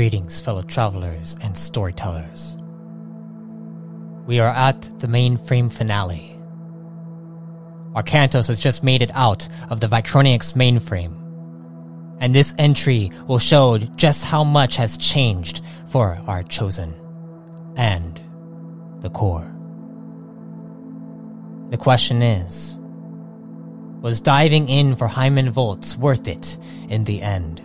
Greetings, fellow travelers and storytellers. We are at the mainframe finale. Arcantos has just made it out of the Vy-Chroniux mainframe. And this entry will show just how much has changed for our chosen and the core. The question is Was diving in for Hyman Volts worth it in the end?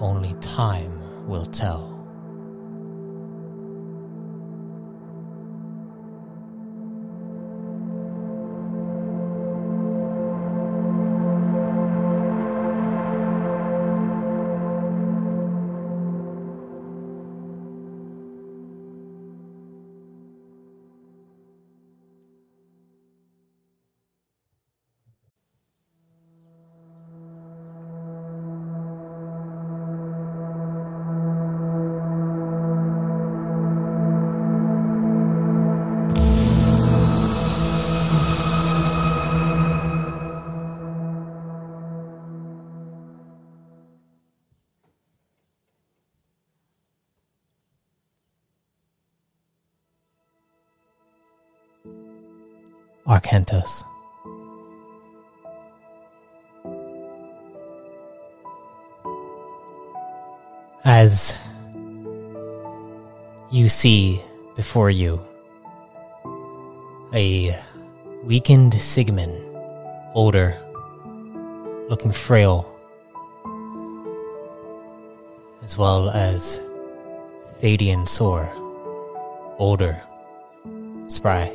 Only time will tell. See before you a weakened Sigmund, older, looking frail, as well as Thadian Sore, older, spry.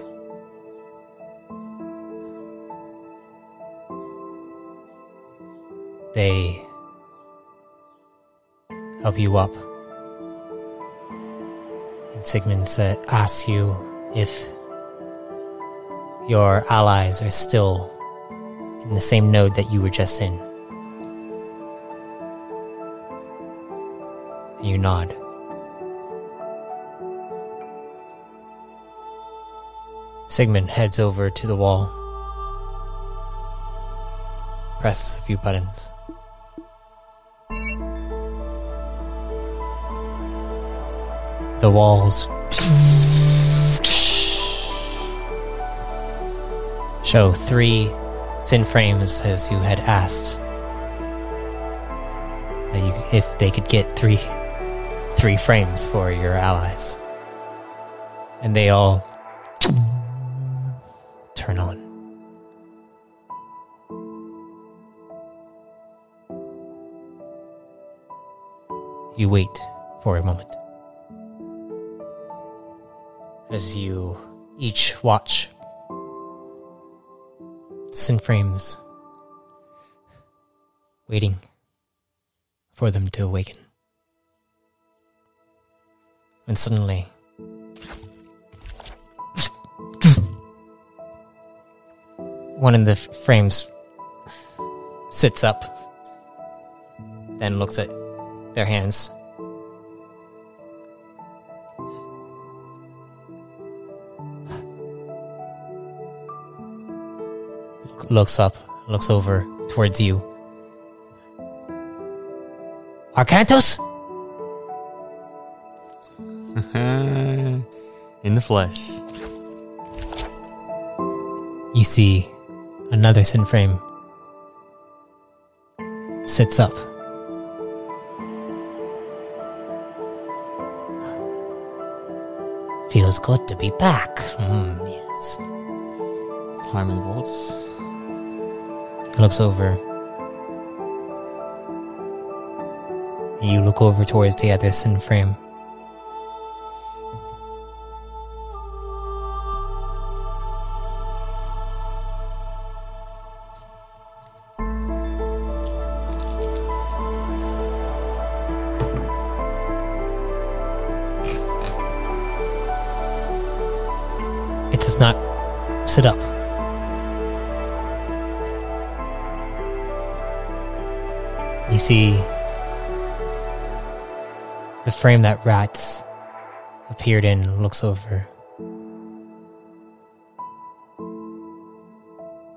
They help you up. And Sigmund sa- asks you if your allies are still in the same node that you were just in. You nod. Sigmund heads over to the wall, presses a few buttons. The walls show three sin frames as you had asked. You, if they could get three, three frames for your allies, and they all turn on. You wait for a moment as you each watch sin frames waiting for them to awaken. And suddenly, one of the frames sits up, then looks at their hands. Looks up, looks over towards you. Arcantos? In the flesh. You see another sin frame sits up. Feels good to be back. Mm, yes. Hyman Volts. Looks over. You look over towards the Edison frame. It does not sit up. You see the frame that rats appeared in looks over.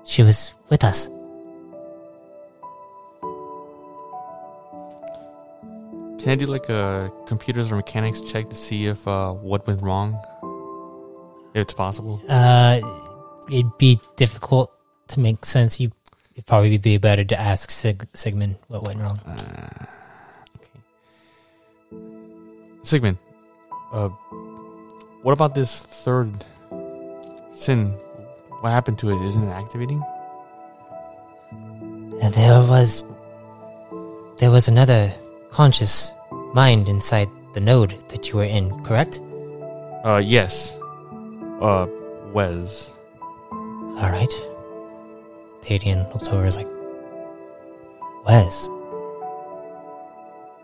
She was with us. Can I do like a computers or mechanics check to see if uh, what went wrong? If it's possible. Uh, it'd be difficult to make sense. You, it'd probably be better to ask Sig- Sigmund what went wrong. Uh, okay. Sigmund, uh, what about this third sin? What happened to it? Isn't it activating? Uh, There was, there was another conscious mind inside the node that you were in, correct? Uh, yes. Uh, Wes. All right. Thadian looks over. Is like, Wes.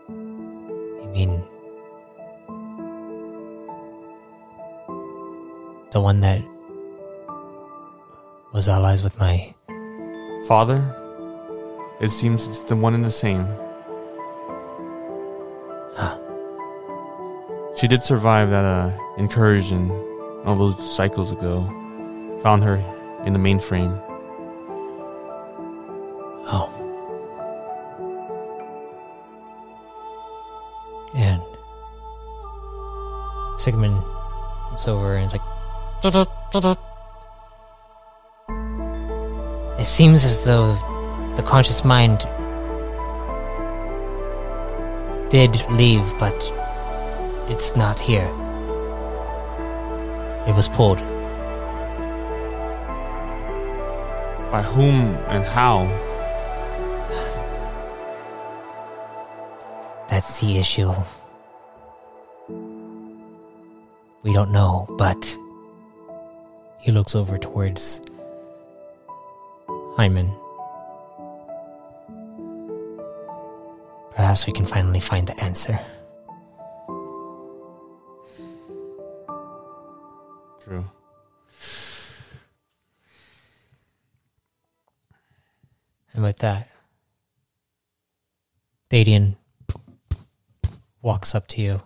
You mean the one that was allies with my Father? It seems it's the one and the same. Huh. She did survive that uh, incursion all those cycles ago. Found her in the mainframe. Sigmund looks over and is like, It seems as though the conscious mind did leave, but it's not here. It was pulled. By whom and how? That's the issue. We don't know, but he looks over towards Hyman. Perhaps we can finally find the answer. True. And with that, Thadian walks up to you.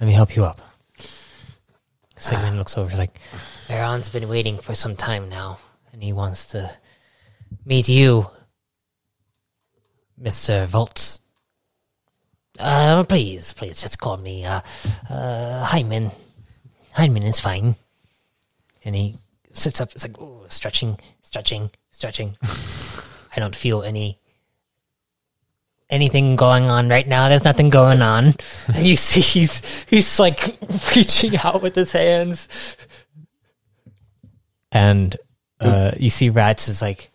Let me help you up. Sigmund looks over. He's like, Baron's been waiting for some time now, and he wants to meet you, Mr. Volts. Uh, please, please, just call me, uh, uh, Hyman. Hyman is fine. And he sits up. It's like, ooh, stretching, stretching, stretching. I don't feel any anything going on right now. There's nothing going on. And you see he's he's like reaching out with his hands. And uh you see Rats is like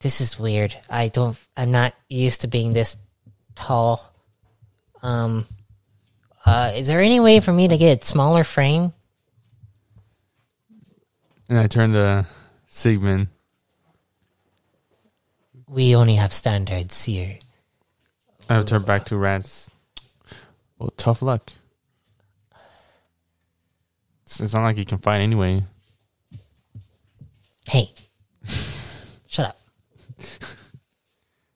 this is weird. I don't I'm not used to being this tall. Um uh is there any way for me to get a smaller frame? And I turn to Sigmund. We only have standards here. I turned back to Rats. Well, tough luck. It's it's not like you can fight anyway. Hey. Shut up.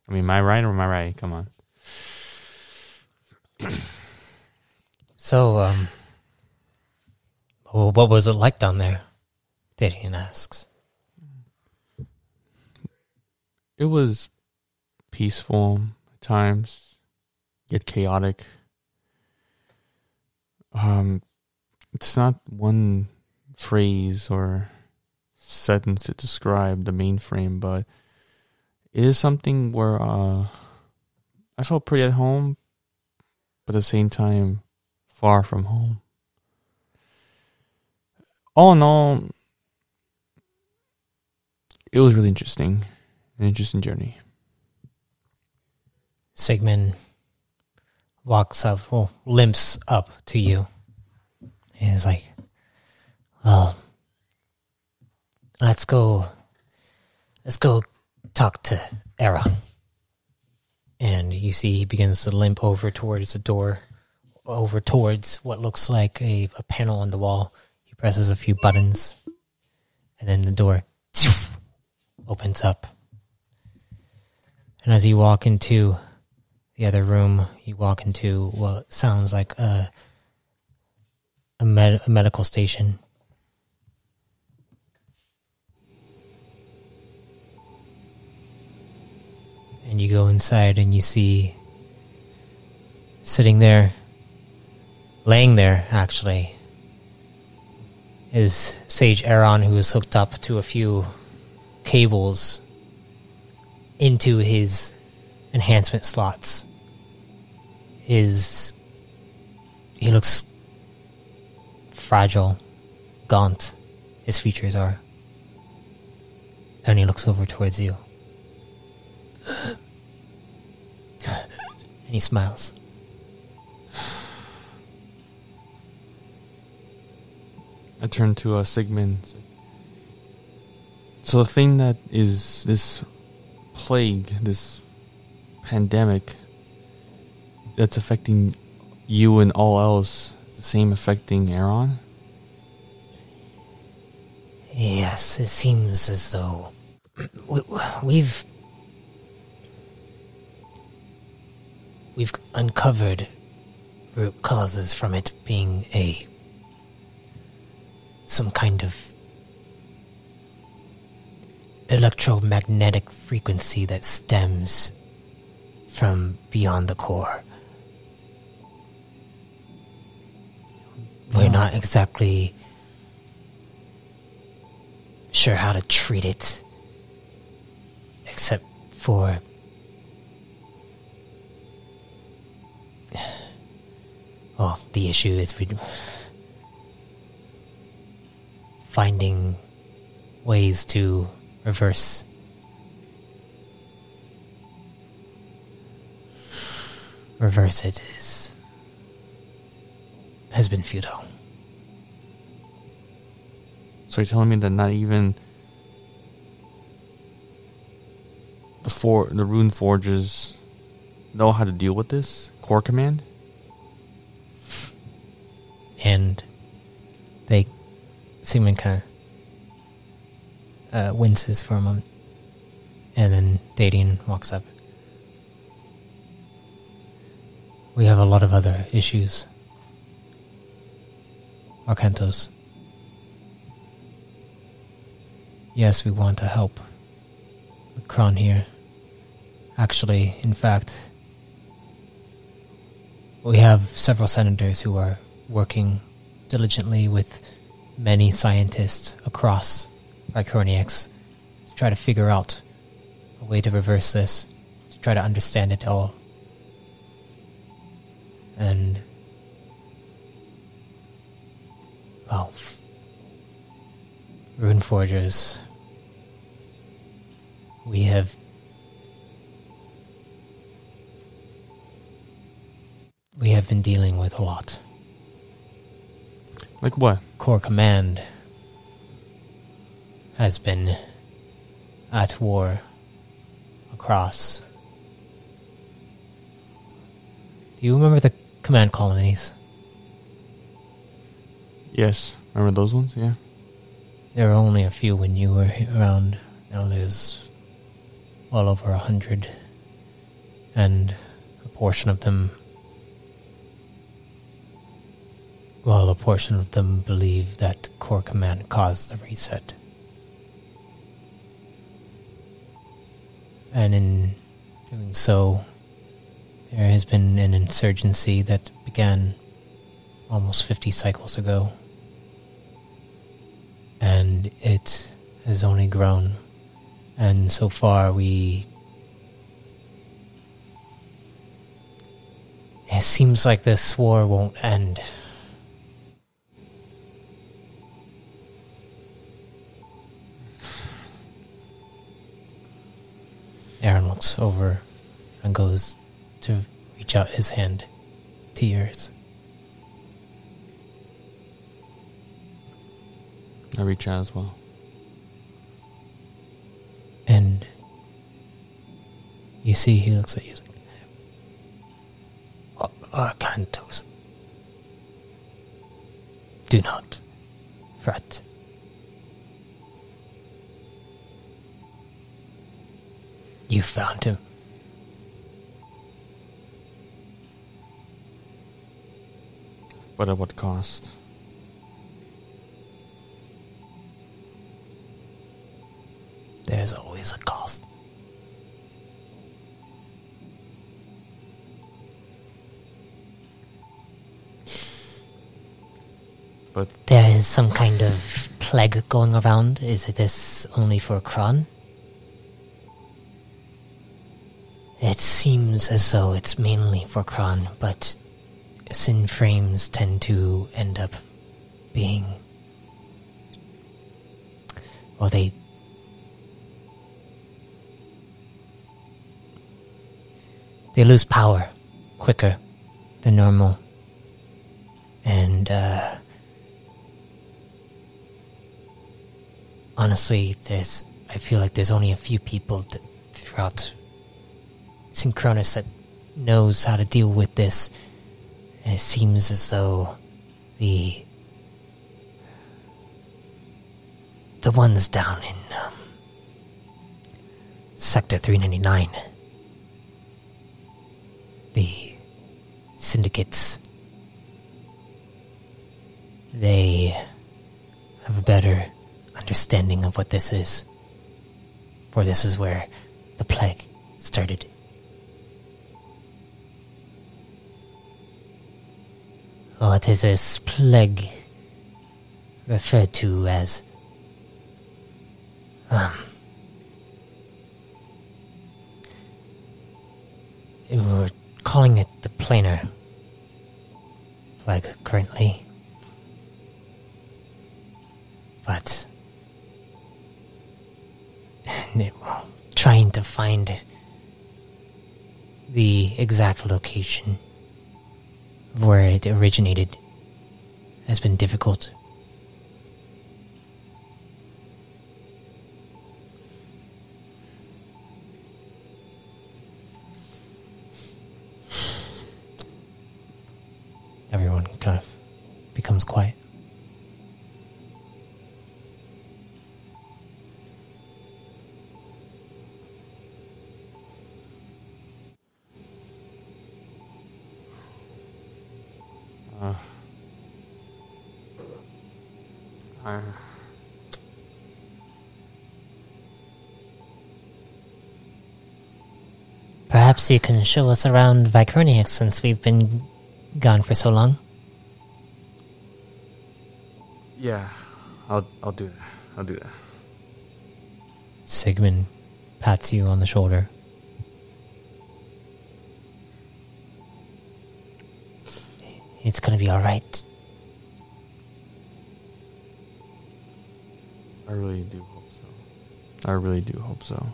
I mean, am I right or am I right? Come on. So, um, well, what was it like down there? Gideon asks. It was peaceful at times, get chaotic. Um, it's not one phrase or sentence to describe the mainframe, but it is something where uh, I felt pretty at home, but at the same time, far from home. All in all, it was really interesting, an interesting journey. Sigmund walks up, well, limps up to you. And he's like, well, let's go, let's go talk to Aaron. And you see he begins to limp over towards the door, over towards what looks like a, a panel on the wall. He presses a few buttons, and then the door opens up. And as you walk into the other room, you walk into what sounds like a a, med- a medical station. And you go inside and you see sitting there, laying there actually, is Sage Aaron, who is hooked up to a few cables into his enhancement slots. His he looks fragile, gaunt. His features are, and he looks over towards you, and he smiles. I turn to uh, Sigmund. So the thing that is this plague, this pandemic that's affecting you and all else, the same affecting Aaron? Yes, it seems as though we, we've we've uncovered root causes from it being a some kind of electromagnetic frequency that stems from beyond the core. Not exactly sure how to treat it, except for. Well, the issue is we finding ways to reverse reverse it is has been futile. So you're telling me that not even the four the rune forges know how to deal with this core command? And they Sigmund kind of uh, winces for a moment. And then Thadian walks up. We have a lot of other issues. Arcantos. Yes, we want to help the Kron here. Actually, in fact, we have several senators who are working diligently with many scientists across Iconiacs to try to figure out a way to reverse this, to try to understand it all. And well, rune forgers. We have we have been dealing with a lot. Like what? Core Command has been at war across. Do you remember the command colonies? Yes. Remember those ones? Yeah. There were only a few when you were around. Now there's well over a hundred, and a portion of them. Well, a portion of them believe that Core Command caused the reset. And in doing so, there has been an insurgency that began almost 50 cycles ago and it has only grown. And so far, we. It seems like this war won't end. Aaron looks over and goes to reach out his hand to yours. I reach out as well. And you see, he looks at you. Like, oh, "Ar- Arcantos, do not fret. You found him. But at what cost? There's always a cost. But There is some kind of plague going around. Is it this only for Kron? It seems as though it's mainly for Kron, but sin frames tend to end up being. Well, they. They lose power quicker than normal. And, uh. honestly, there's I feel like there's only a few people that throughout Synchronous that knows how to deal with this, and it seems as though the the ones down in um, Sector 399, syndicates, they have a better understanding of what this is. For this is where the plague started. What is this plague referred to as? Um. We're calling it the planar plague currently. But and it, well, trying to find the exact location of where it originated has been difficult. I, Perhaps you can show us around Vy-Chroniux since we've been gone for so long. yeah, I'll I'll do that. I'll do that. Sigmund pats you on the shoulder. It's gonna be alright. I really do hope so. I really do hope so.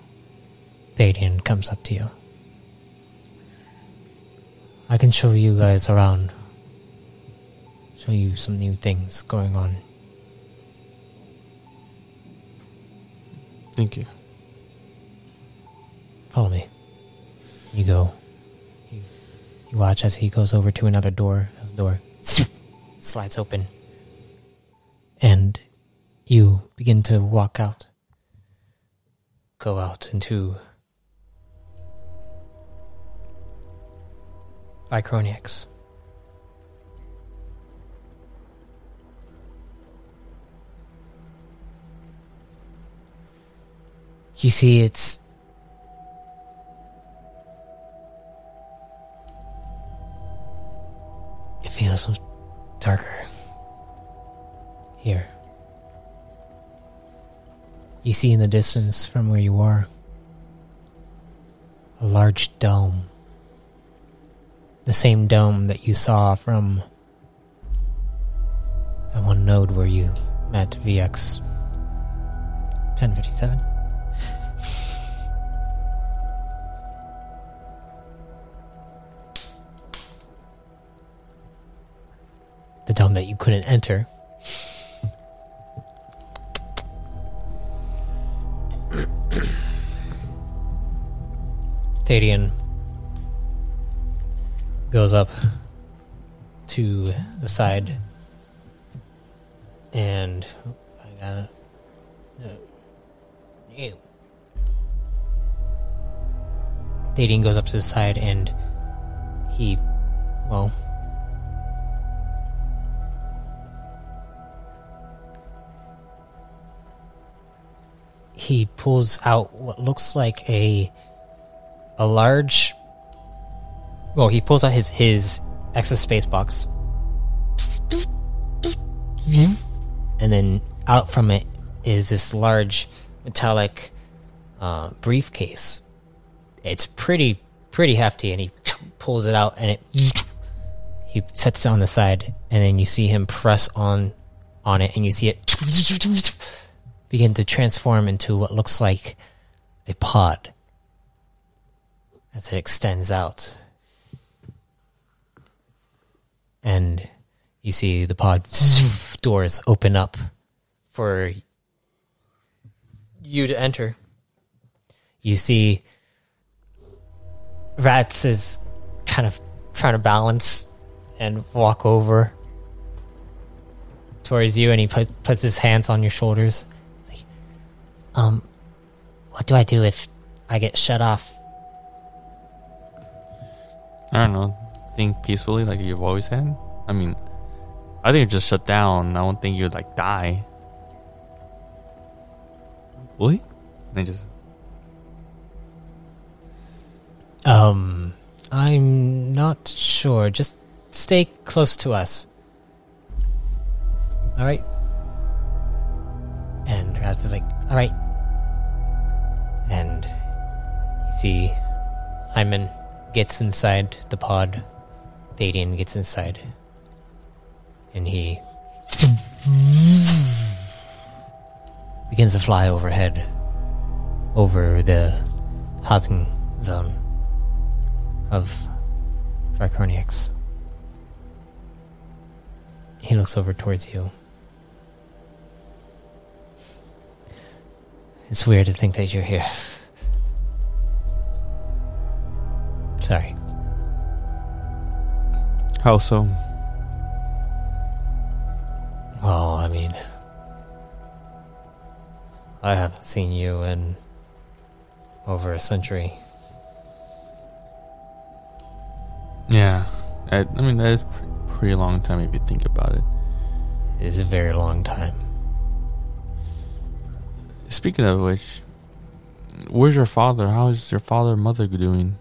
Thadian comes up to you. I can show you guys around. Show you some new things going on. Thank you. Follow me. You go. You, you watch as he goes over to another door. His door slides open. And you begin to walk out. Go out into Vy-Chroniux. You see, it's It feels darker here. You see in the distance from where you are a large dome. The same dome that you saw from that one node where you met VX 1057. the dome that you couldn't enter. Thadian goes up to the side And I got it. You. Thadian goes up to the side and he, well, he pulls out what looks like a a large well he pulls out his his extra space box. And then out from it is this large metallic uh, briefcase. It's pretty pretty hefty and he pulls it out and it he sets it on the side and then you see him press on on it and you see it begin to transform into what looks like a pod as it extends out. And you see the pod doors open up for you to enter. You see Rats is kind of trying to balance and walk over towards you and he put, puts his hands on your shoulders. Um, what do I do if I get shut off? I don't know. Think peacefully like you've always had. I mean, I think you just shut down. I don't think you'd like die. Really? And I just. Um, I'm not sure. Just stay close to us. All right. And Raz is like, all right, and you see Hyman gets inside the pod. Thadian gets inside. And he begins to fly overhead over the housing zone of Vy-Chroniux. He looks over towards you. It's weird to think that you're here. Sorry. How so? Oh, I mean, I haven't seen you in over a century. Yeah. I, I mean, that is a pretty long time if you think about it. It is a very long time. Speaking of which, where's your father? How is your father and mother doing?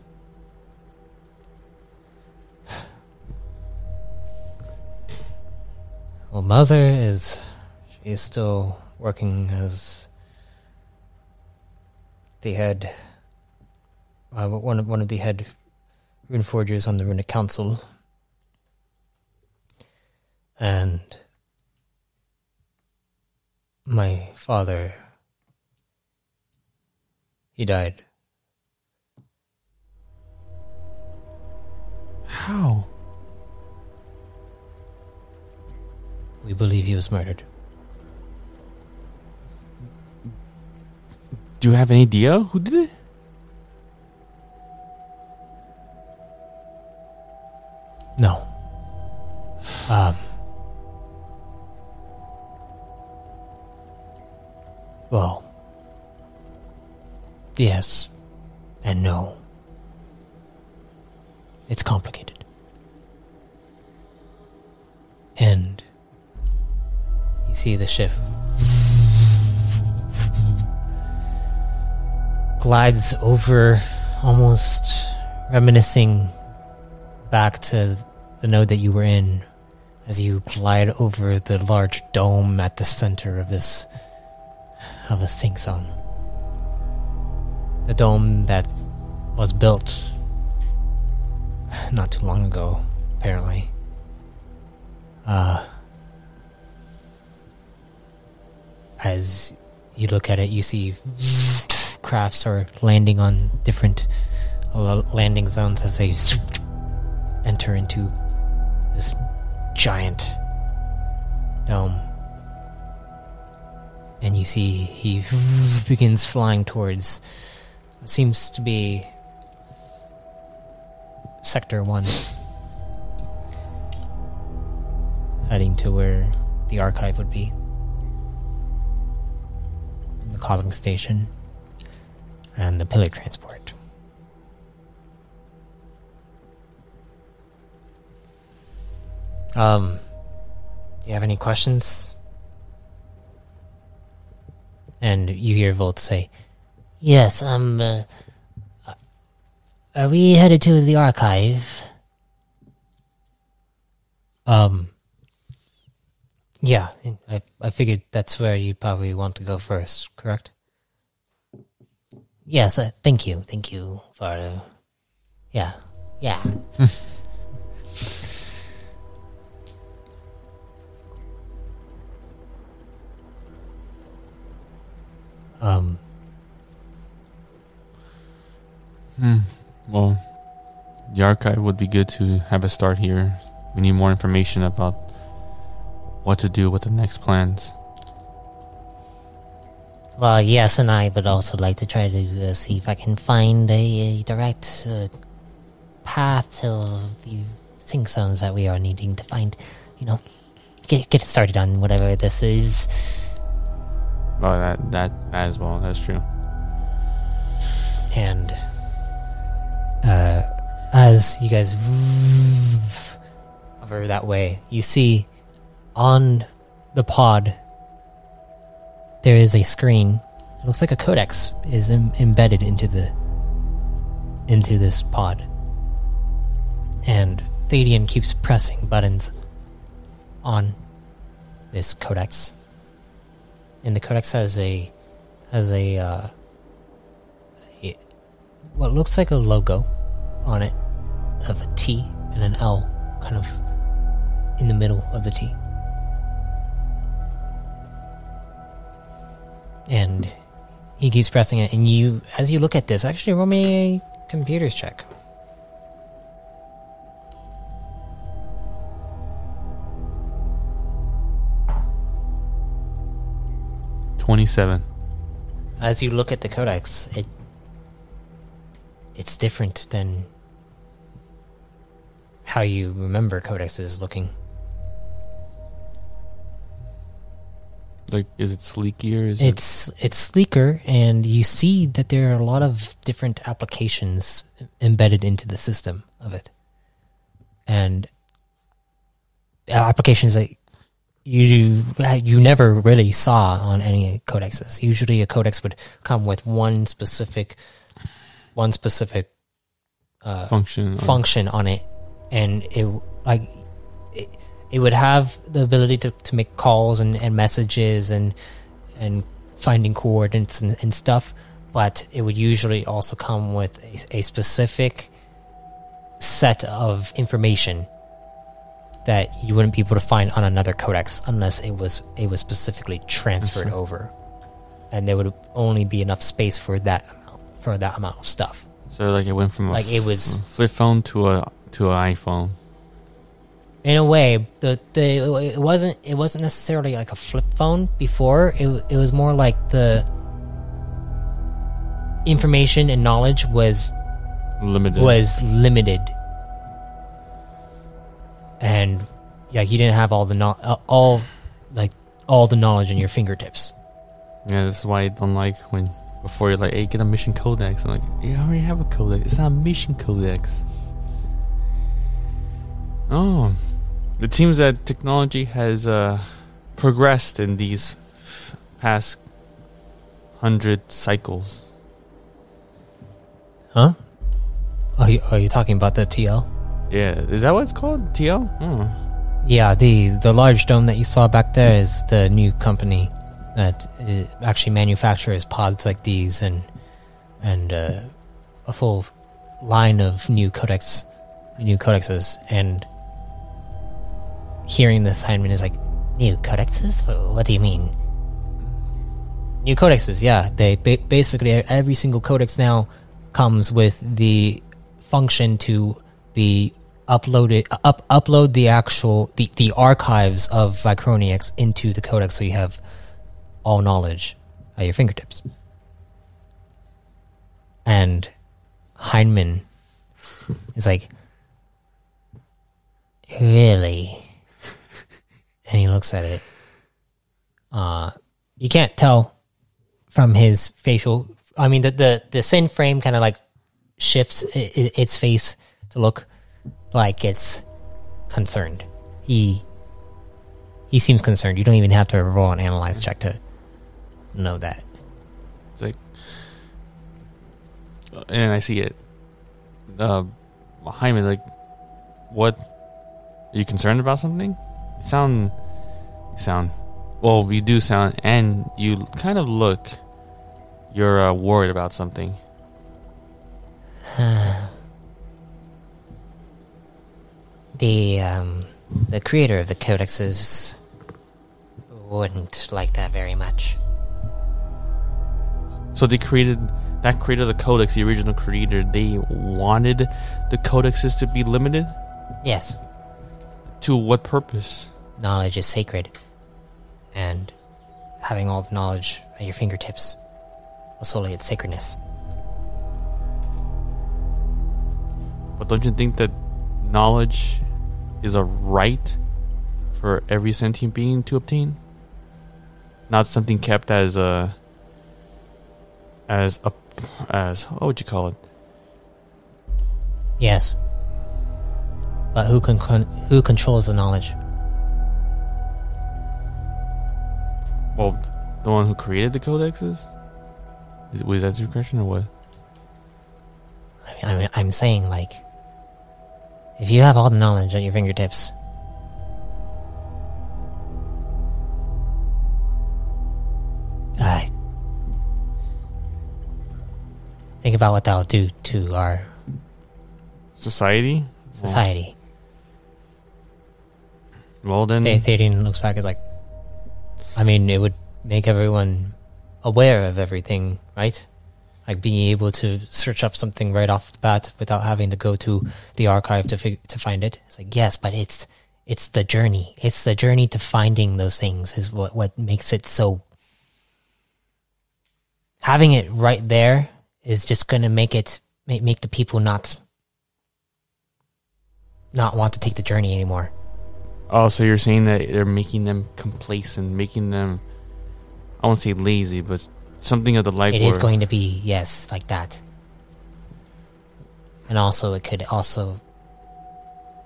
Well, mother is she is still working as the head, uh, one of one of the head rune forgers on the Runic Council, and my father he died. How? We believe he was murdered. Do you have any idea who did it? No. Um. Well. Yes. And no. It's complicated. See the ship glides over almost reminiscing back to the node that you were in as you glide over the large dome at the center of this of a sync zone. The dome that was built not too long ago, apparently. Uh, as you look at it, you see crafts are landing on different uh, landing zones as they enter into this giant dome. And you see he begins flying towards what seems to be Sector 1. Heading to where the archive would be. Cosmic Station and the pillar transport. Um, do you have any questions? And you hear Volt say, Yes, um, uh, are we headed to the archive? Um. Yeah, I I figured that's where you probably want to go first, correct? Yes, uh, thank you, thank you for, yeah, yeah. Um. Hmm. Well, the archive would be good to have a start here. We need more information about what to do with the next plans. Well, yes, and I would also like to try to uh, see if I can find a, a direct uh, path to the sync zones that we are needing to find. You know, get get started on whatever this is. Oh, that that that as well. That's true. and uh, as you guys over that way, you see on the pod there is a screen. It looks like a codex is Im- embedded into the into this pod, and Thadian keeps pressing buttons on this codex, and the codex has a has a uh, a- what looks like a logo on it of a T and an L kind of in the middle of the T. And he keeps pressing it, and you, as you look at this, actually roll me a computers check. Twenty-seven. As you look at the codex, it it's different than how you remember codexes looking. Like, is it sleekier? Is it? It's it's sleeker, and you see that there are a lot of different applications embedded into the system of it, and applications that you you never really saw on any codexes. Usually, a codex would come with one specific one specific uh, function? function on it, and it like it, it would have the ability to, to make calls and, and messages and and finding coordinates and, and stuff, but it would usually also come with a, a specific set of information that you wouldn't be able to find on another codex unless it was it was specifically transferred over, and there would only be enough space for that amount for that amount of stuff. So like it went from a Like, it f- was- flip phone to a to an iPhone. In a way the the it wasn't it wasn't necessarily like a flip phone before it it was more like the information and knowledge was Limited. was limited and yeah you didn't have all the no- all like all the knowledge in your fingertips Yeah, that's why I don't like when before you're like, hey, get a mission codex. I'm like, I already have a codex. It's not a mission codex. Oh, it seems that technology has uh, progressed in these f- past hundred cycles. huh are you, are you talking about the TL Yeah, is that what it's called? TL? Oh. Yeah, the the large dome that you saw back there is the new company that uh, actually manufactures pods like these and and uh, a full line of new codex, new codexes. And hearing this, Hyman is like, New codexes? What do you mean? new codexes. Yeah, they ba- basically every single codex now comes with the function to be uploaded up upload the actual the, the archives of Vy-Chroniux into the codex so you have all knowledge at your fingertips. And Hyman is like Really? And he looks at it. Uh, you can't tell from his facial. I mean, the the the sin frame kind of like shifts its face to look like it's concerned. He he seems concerned. You don't even have to roll an analyze check to know that. It's like, and I see it. Uh, me, like, what? Are you concerned about something? Sound, sound. Well, you do sound, and you kind of look. You're uh, worried about something. The um, the creator of the codexes wouldn't like that very much. So they created that creator of the codex, the original creator. They wanted the codexes to be limited. Yes, To what purpose? Knowledge is sacred, and having all the knowledge at your fingertips will solely its sacredness. But don't you think that knowledge is a right for every sentient being to obtain? Not something kept as a as a as what would you call it? Yes, but who can con- who controls the knowledge? Well, the one who created the codexes. Is, was that your question or what? I mean, I'm, I'm saying like, if you have all the knowledge at your fingertips, I think about what that will do to our Society. society. Well then, The Thadian looks back as like, I mean, it would make everyone aware of everything, right? Like being able to search up something right off the bat without having to go to the archive to fig- to find it. It's like yes, but it's it's the journey. It's the journey to finding those things is what what makes it so. Having it right there is just going to make it make, make the people not not want to take the journey anymore. Oh, so you're saying that they're making them complacent, making them. I won't say lazy, but something of the like. It is going to be yes, like that. And also, it could also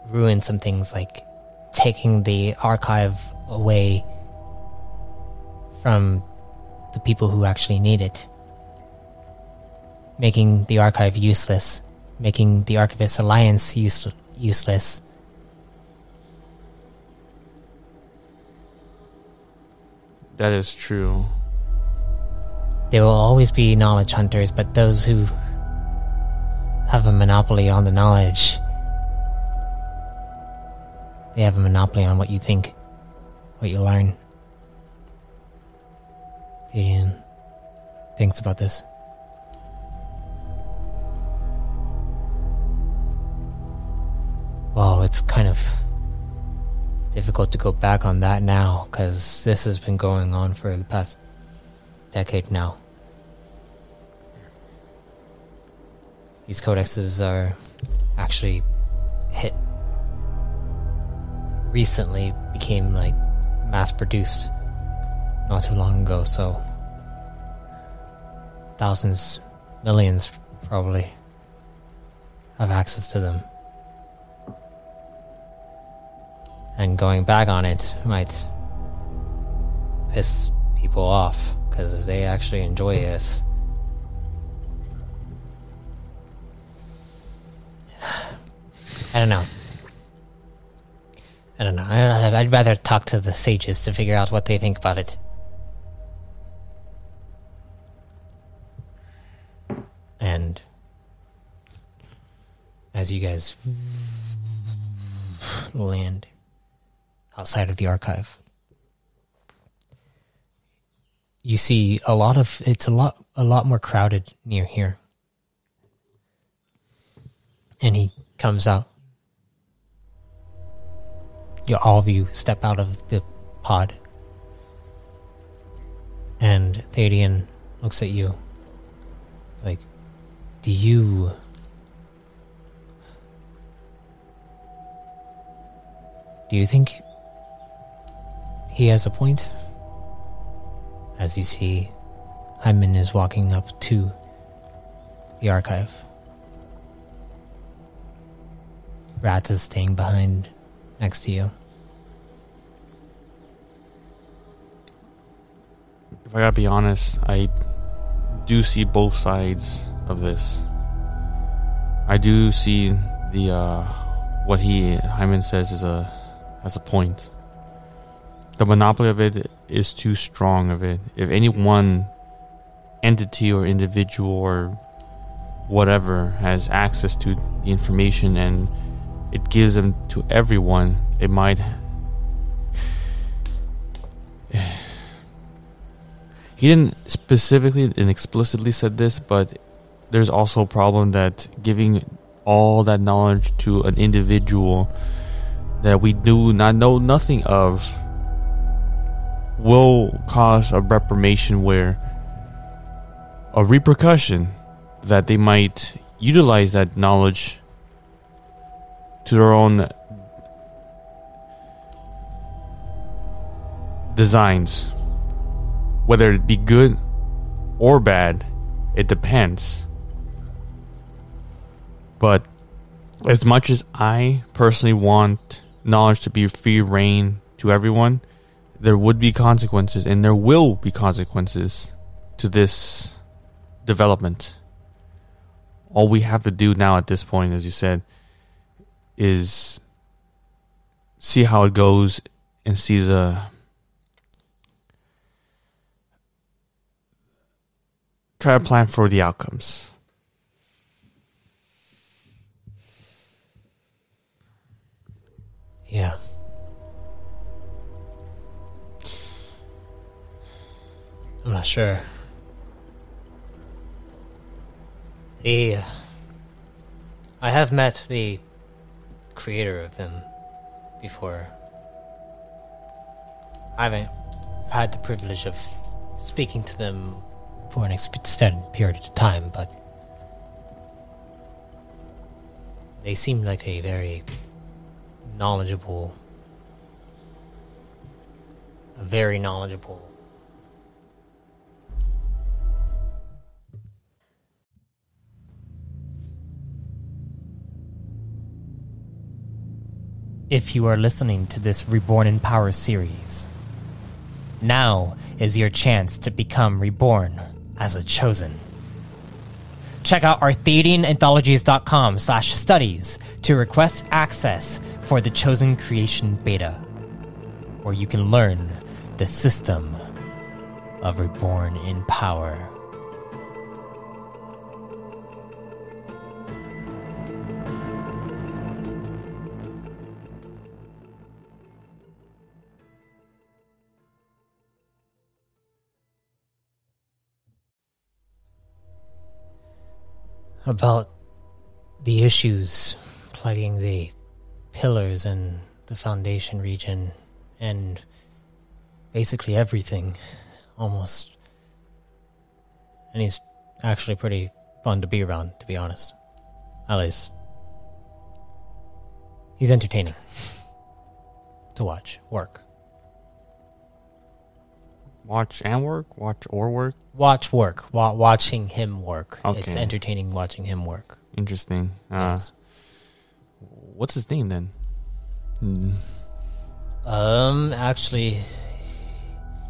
ruin some things, like taking the archive away from the people who actually need it, making the archive useless, making the Archivist Alliance use- useless. That is true. There will always be knowledge hunters, but those who have a monopoly on the knowledge, they have a monopoly on what you think, what you learn. Gideon thinks about this. Well, it's kind of difficult to go back on that now, because this has been going on for the past decade now. These codexes are actually hit recently became like mass produced not too long ago, so thousands, millions probably have access to them. And going back on it might piss people off because they actually enjoy this. I don't know. I don't know. I'd rather talk to the sages to figure out what they think about it. And as you guys land outside of the archive, you see a lot of it's a lot a lot more crowded near here. And he comes out. You all of you step out of the pod. And Thadian looks at you. He's like, Do you Do you think he has a point? As you see Hyman is walking up to the archive. Rats is staying behind next to you. If I gotta be honest, I do see both sides of this. I do see the uh, what he Hyman says is a has a point. The monopoly of it is too strong of it. If any one entity or individual or whatever has access to the information and it gives them to everyone, it might he didn't specifically and explicitly said this, but there's also a problem that giving all that knowledge to an individual that we do not know nothing of will cause a reprobation where a repercussion that they might utilize that knowledge to their own designs whether it be good or bad, it depends. But as much as I personally want knowledge to be free reign to everyone, there would be consequences, and there will be consequences to this development. All we have to do now at this point, as you said, is see how it goes and see the try to plan for the outcomes. Yeah. I'm not sure. The. Uh, I have met the creator of them before. I haven't had the privilege of speaking to them for an extended period of time, but they seem like a very knowledgeable, a very knowledgeable. If you are listening to this Reborn in Power series, now is your chance to become reborn as a chosen. Check out arthadiananthologies.com slash studies to request access for the Chosen Creation Beta, where you can learn the system of Reborn in Power. About the issues plaguing the pillars and the foundation region and basically everything almost. And he's actually pretty fun to be around to be honest. Least he's entertaining to watch work Watch and work? Watch or work? watch work wa- watching him work it's Okay. entertaining watching him work Interesting. Uh, Yes. What's his name then? Um actually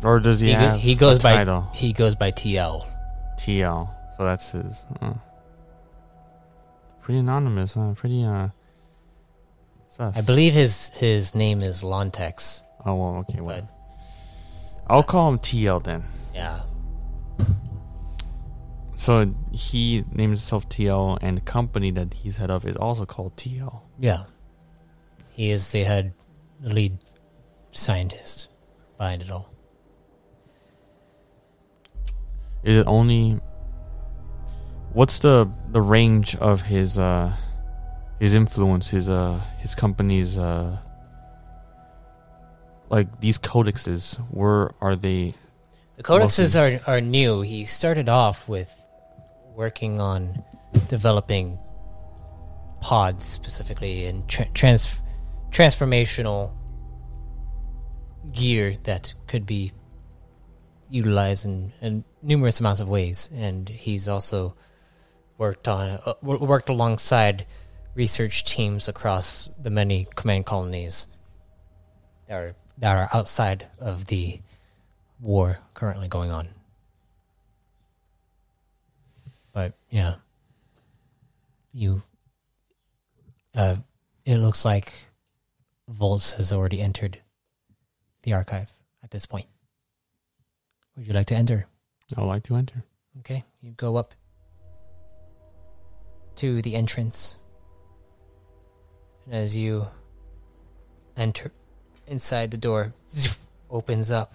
Or does he, he, go- he goes by title? he goes by TL TL. So that's his. Uh, pretty anonymous, huh? Pretty, uh. Sus. I believe his his name is Lontex, Oh, well, okay. Well, I'll call him TL then. yeah, So he names himself TL, and the company that he's head of is also called TL. yeah, he is the head the lead scientist behind it all. Is it only? What's the the range of his uh his influence, his uh his company's uh like these codexes? Where are they? The codexes are are new. He started off with working on developing pods specifically and tra- trans transformational gear that could be utilized in, in numerous amounts of ways, and he's also worked on uh, worked alongside research teams across the many command colonies that are that are outside of the war currently going on. But yeah, you. Uh, it looks like Volts has already entered the archive at this point. Would you like to enter? I would like to enter. Okay, you go up to the entrance. And as you enter inside the door opens up.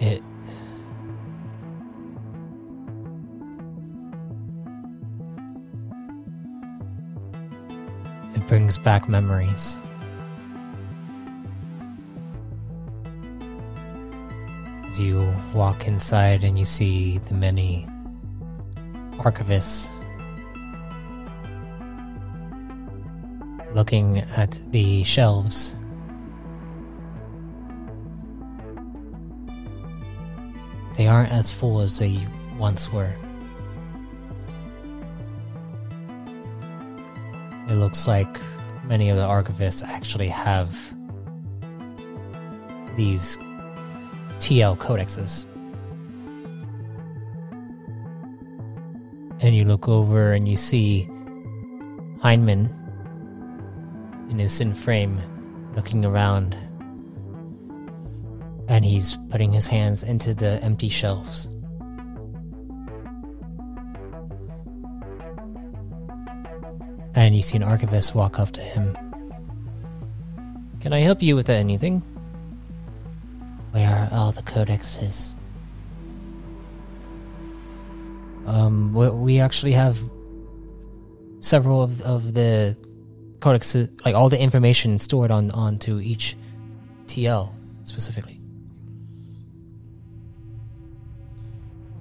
It It brings back memories. As you walk inside and you see the many archivists looking at the shelves. They aren't as full as they once were. It looks like many of the archivists actually have these TL codexes. And you look over and you see Hyman in his sin frame looking around. And he's putting his hands into the empty shelves. And you see an archivist walk up to him. Can I help you with anything? Where are all the codexes? Um, we, we actually have several of, of the codexes, like all the information stored on onto each TL specifically.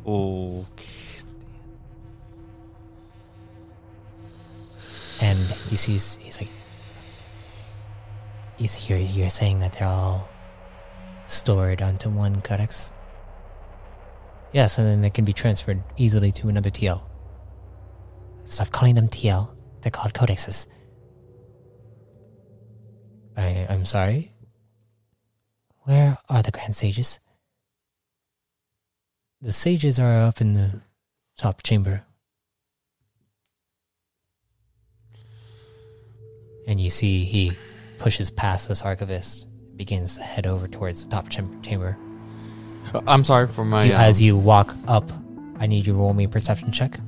Okay. And you see, he's, he's like, You see, you're, you're saying that they're all stored onto one codex. Yes, and then they can be transferred easily to another TL. Stop calling them TL. They're called codexes. I, I'm sorry. Where are the Grand Sages? The sages are up in the top chamber. And you see he pushes past this archivist, begins to head over towards the top chamber. I'm sorry for my. You- um, as you walk up, I need you to roll me a perception check.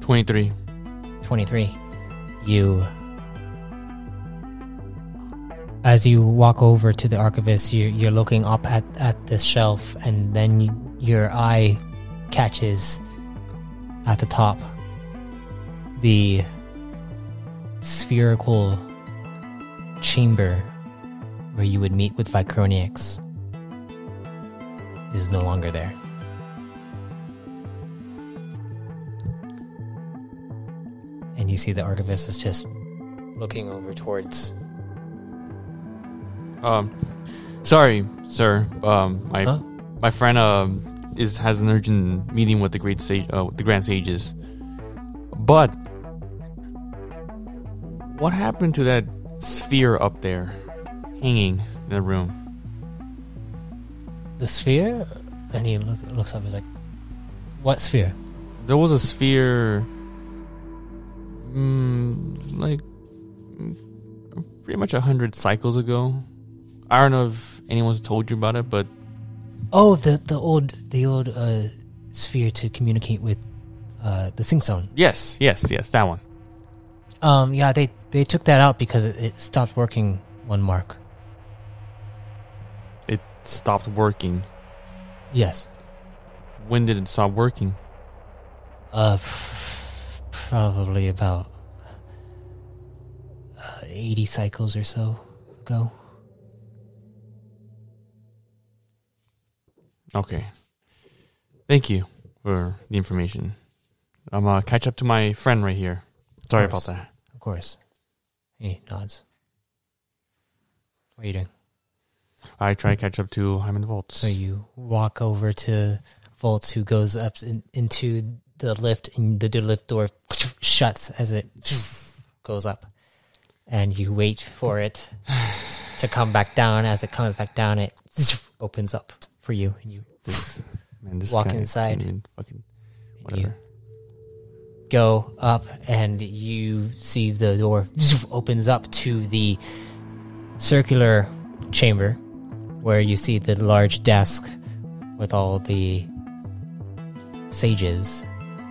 Twenty-three. 23 you as you walk over to the archivist you, you're looking up at, at this shelf and then you, your eye catches at the top the spherical chamber where you would meet with Vy-Chroniux is no longer there and you see the archivist is just looking over towards Um, sorry, sir. Um, my Huh? my friend um is has an urgent meeting with the great sage, uh, the grand sages. But what happened to that sphere up there, hanging in the room? the sphere and he look, looks up he's like what sphere There was a sphere, mm, like pretty much a hundred cycles ago. I don't know if anyone's told you about it, but oh the the old the old uh sphere to communicate with uh the sync zone yes, yes, yes, that one. um yeah they they took that out because it, it stopped working one mark It stopped working. yes When did it stop working? uh probably about uh, 80 cycles or so ago Okay. Thank you for the information. I'm uh catch up to my friend right here. Sorry about course. that. Of course. He nods. What are you doing? I try to catch up to Hyman Volts. So you walk over to Volts, who goes up in, into the lift, and the lift door shuts as it goes up. And you wait for it to come back down. As it comes back down, it opens up for you. And you man, this Walk guy inside. can't even fucking whatever. go up and you see the door opens up to the circular chamber where you see the large desk with all the sages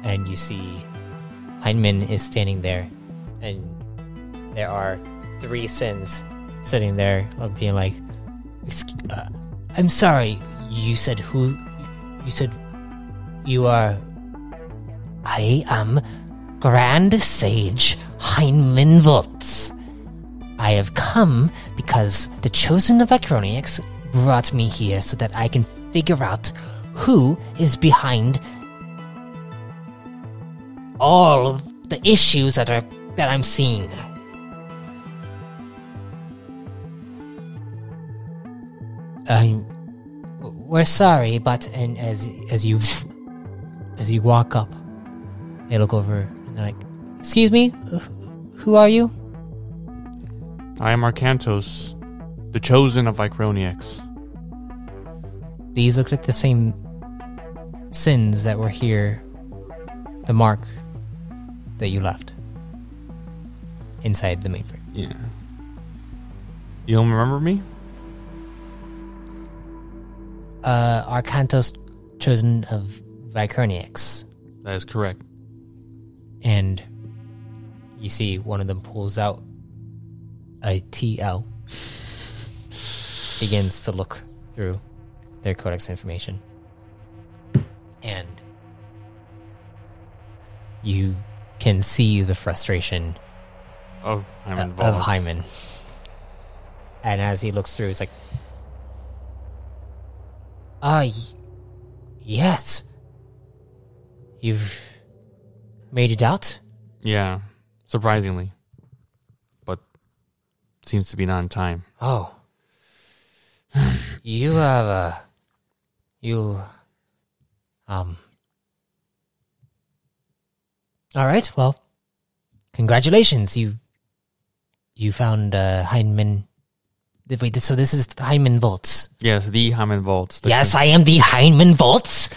and you see Hyman is standing there and there are three sins sitting there being like uh, I'm sorry you said who you said you are I am Grand Sage Hyman Volts. I have come because the chosen of Vy-Chroniux brought me here so that I can figure out who is behind all of the issues that are that I'm seeing. I'm we're sorry, but and as as you as you walk up, they look over and they're like, "Excuse me, who are you?" I am Arcantos, the chosen of Vy-Chroniux. These look like the same sins that were here, the mark that you left inside the mainframe. Yeah. You don't remember me? Uh, Arcantos, chosen of Vy-Chroniux, That is correct. and you see one of them pulls out a TL, begins to look through their codex information, and you can see the frustration Of Hyman uh, of Hyman. And as he looks through, it's like, ah, y- yes, you've made it out. Yeah, surprisingly. But seems to be not in time. Oh, you have uh, you, um. All right, well, congratulations, you. You found uh, Hyman. Wait, so this is Hyman Volts. Yes, the Hyman Volts. The- Yes, I am the Hyman Volts.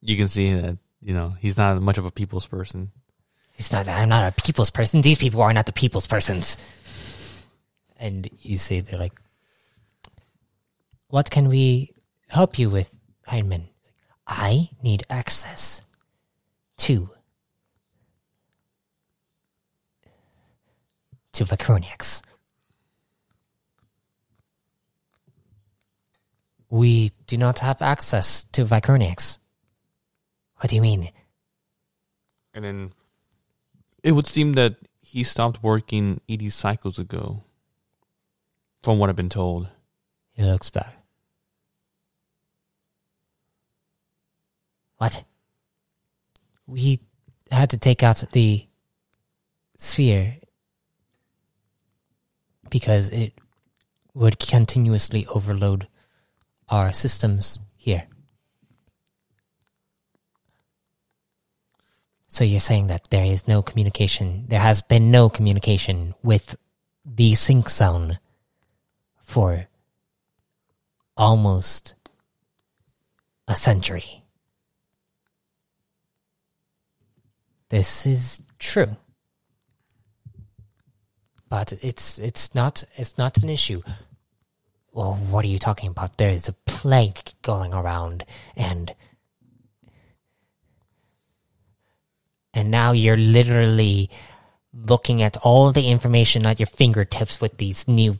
You can see that, you know, he's not much of a people's person. It's not that I'm not a people's person. These people are not the people's persons. And you say they're like, "What can we help you with, Hyman?" I need access to to Vy-Chroniux. We do not have access to Vy-Chroniux. What do you mean? And then it would seem that he stopped working 80 cycles ago, from what I've been told. He looks back. What? We had to take out the sphere because it would continuously overload our systems here. So you're saying that there is no communication, there has been no communication with the sync zone for almost a century. This is true. But it's it's not it's not an issue. Well, what are you talking about? There is a plague going around and and now you're literally looking at all the information at your fingertips with these new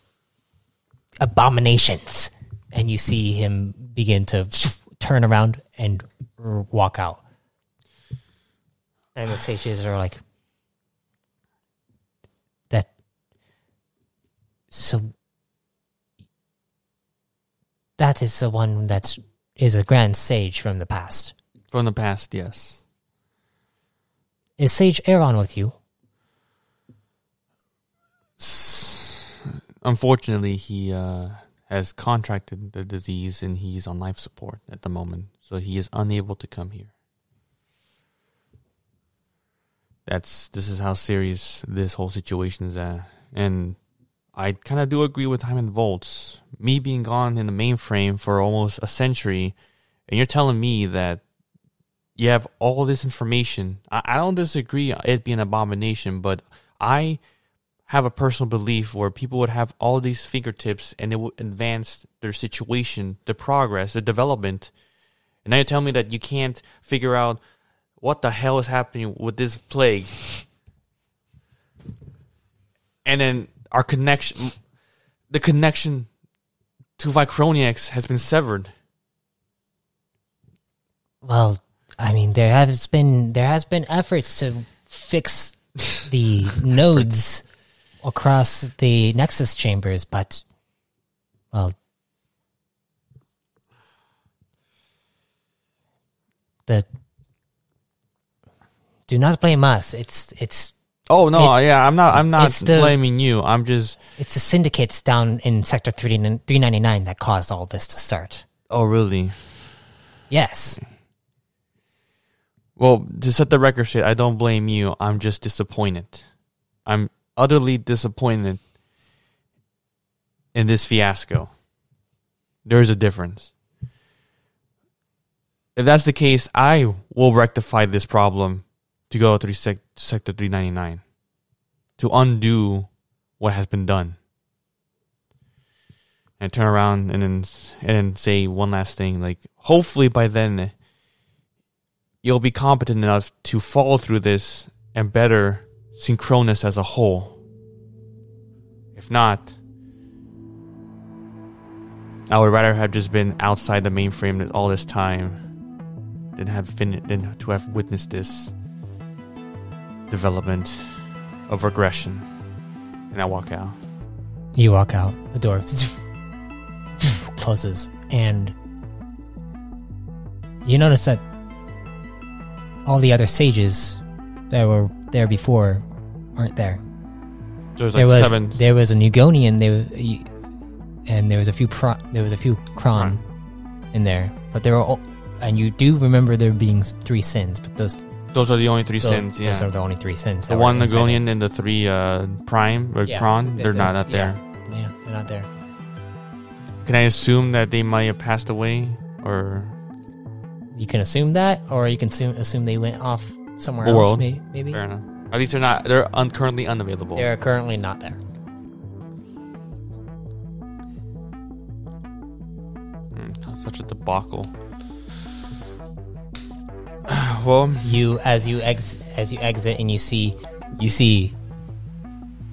abominations. And you see him begin to turn around and walk out. And the sages are like, that. So. That is the one that is a grand sage from the past. From the past, yes. Is Sage Aaron with you? Unfortunately, he uh, has contracted the disease and he's on life support at the moment, so he is unable to come here. That's this is how serious this whole situation is at, and I kind of do agree with Hyman Volts. Me being gone in the mainframe for almost a century, and you're telling me that you have all this information. I, I don't disagree it being an abomination, but I have a personal belief where people would have all these fingertips and it would advance their situation, the progress, the development. And now you tell me that you can't figure out what the hell is happening with this plague. And then our connection, the connection to Vy-Chroniux has been severed. Well, I mean, there has been there has been efforts to fix the nodes across the Nexus chambers, but well, the do not blame us. It's it's Oh no, yeah, I'm not. I'm not the- blaming you. I'm just. it's the syndicates down in Sector three three ninety nine that caused all this to start. Oh really? Yes, Well, to set the record straight, I don't blame you. I'm just disappointed. I'm utterly disappointed in this fiasco. There is a difference. If that's the case, I will rectify this problem to go through sec- Sector 399 to undo what has been done. And turn around and then and then say one last thing like hopefully by then you'll be competent enough to follow through this and better Synchronous as a whole. If not, I would rather have just been outside the mainframe all this time than have been than to have witnessed this development of regression. And I walk out. you walk out. The door closes, and you notice that all the other sages that were there before aren't there. There's there like was seven. there was a Nugonian there, and there was a few pro, there was a few Kron in there, but there were all, and you do remember there being three sins, but those Those are the only three those, sins. Yeah. those are the only three sins. the one. Nagonian and the three uh, Prime or Yeah, Prawn, they- they're, they're- not up yeah. there. Yeah, they're not there. Can I assume that they might have passed away, or You can assume that, or you can assume, assume they went off somewhere The else. world. may- Maybe fair enough? At least they're not. They're un- currently unavailable. they're currently not there. Mm, such a debacle. well, you as you ex as you exit and you see you see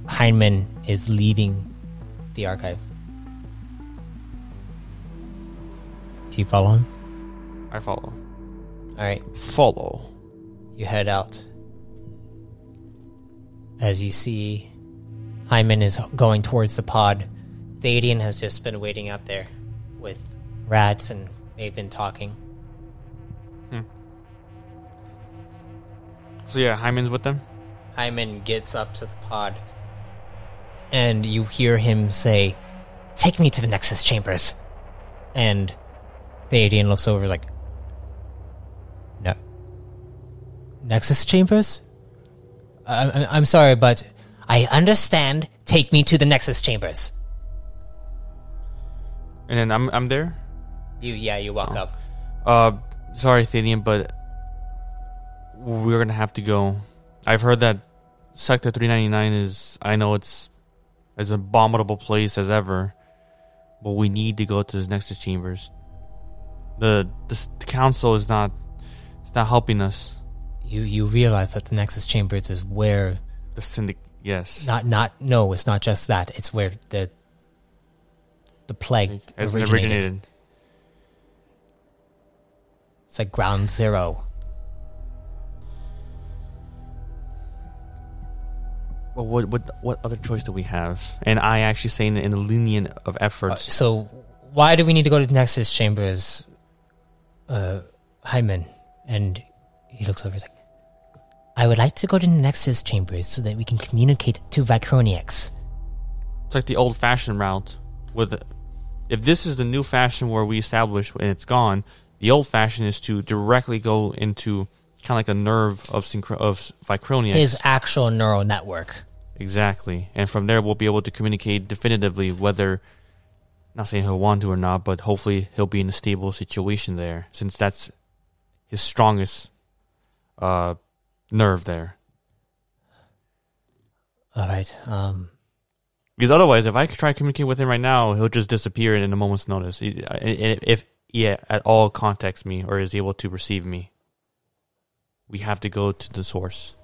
Hyman is leaving the archive. Do you follow him? I follow. All right, Follow. you head out. As you see, Hyman is going towards the pod. Thadian has just been waiting out there with rats, and they've been talking. So yeah, Hyman's with them. Hyman gets up to the pod, and you hear him say, "Take me to the Nexus chambers." And Thadian looks over, like, "No, Nexus chambers? I- I'm sorry, but I understand. Take me to the Nexus chambers." And then I'm I'm there. You, yeah, you walk up. Uh, sorry, Thadian, but we're gonna have to go. I've heard that Sector 399 is. I know it's as abominable place as ever, but we need to go to the Nexus chambers. The the, the council is not. It's not helping us. You you realize that the Nexus chambers is where The syndic. Yes. not not no, it's not just that. It's where the the plague has been originated. originated. It's like ground zero. Well, what what what other choice do we have? And I actually say in, in a lenient of Uh, efforts. so why do we need to go to the Nexus chambers, uh, Hyman? And he looks over. He's like, I would like to go to the Nexus chambers so that we can communicate to Vy-Chroniux. It's like the old fashioned route. With if this is the new fashion where we establish and it's gone, the old fashion is to directly go into kind of like a nerve of synchro- of Vicronia. His actual neural network. Exactly, and from there we'll be able to communicate definitively whether, not saying he'll want to or not, but hopefully he'll be in a stable situation there, since that's his strongest uh, nerve there. All right. Um, Because otherwise, if I try to communicate with him right now, he'll just disappear in a moment's notice. He- If he at all contacts me or is able to receive me, we have to go to the source.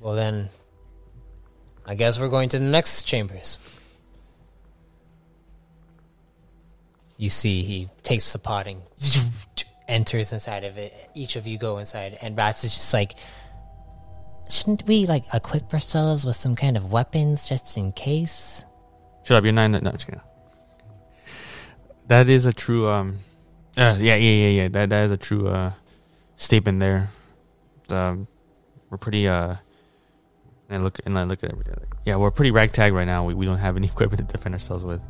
well then, I guess we're going to the Nexus chambers. You see, he takes the potting, enters inside of it. Each of you go inside, and Rats is just like, shouldn't we like equip ourselves with some kind of weapons just in case? Shut up, you're nine. No, no, just kidding. That is a true. Um, uh, yeah, yeah, yeah, yeah. That that is a true uh, statement there. Um, we're pretty. Uh, and I look and I look at everything. Yeah, we're pretty ragtag right now. We we don't have any equipment to defend ourselves with.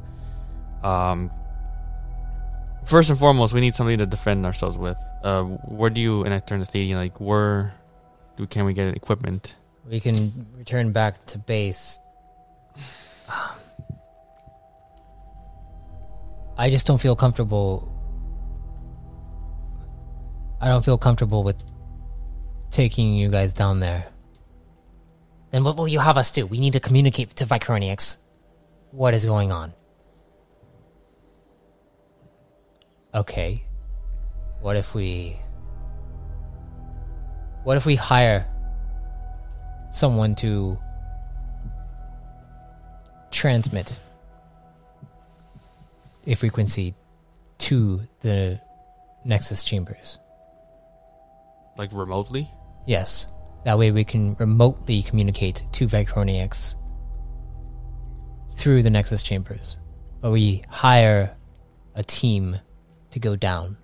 Um. First and foremost, we need something to defend ourselves with. Uh, where do you? And I turn to Thady. Like, where do can we get equipment? We can return back to base. I just don't feel comfortable. I don't feel comfortable with taking you guys down there. Then what will you have us do? We need to communicate to Vy-Chroniux. What is going on? Okay. What if we. What if we hire someone to transmit a frequency to the Nexus chambers. Like remotely? Yes. That way we can remotely communicate to Vy-Chroniux through the Nexus chambers. But we hire a team to go down.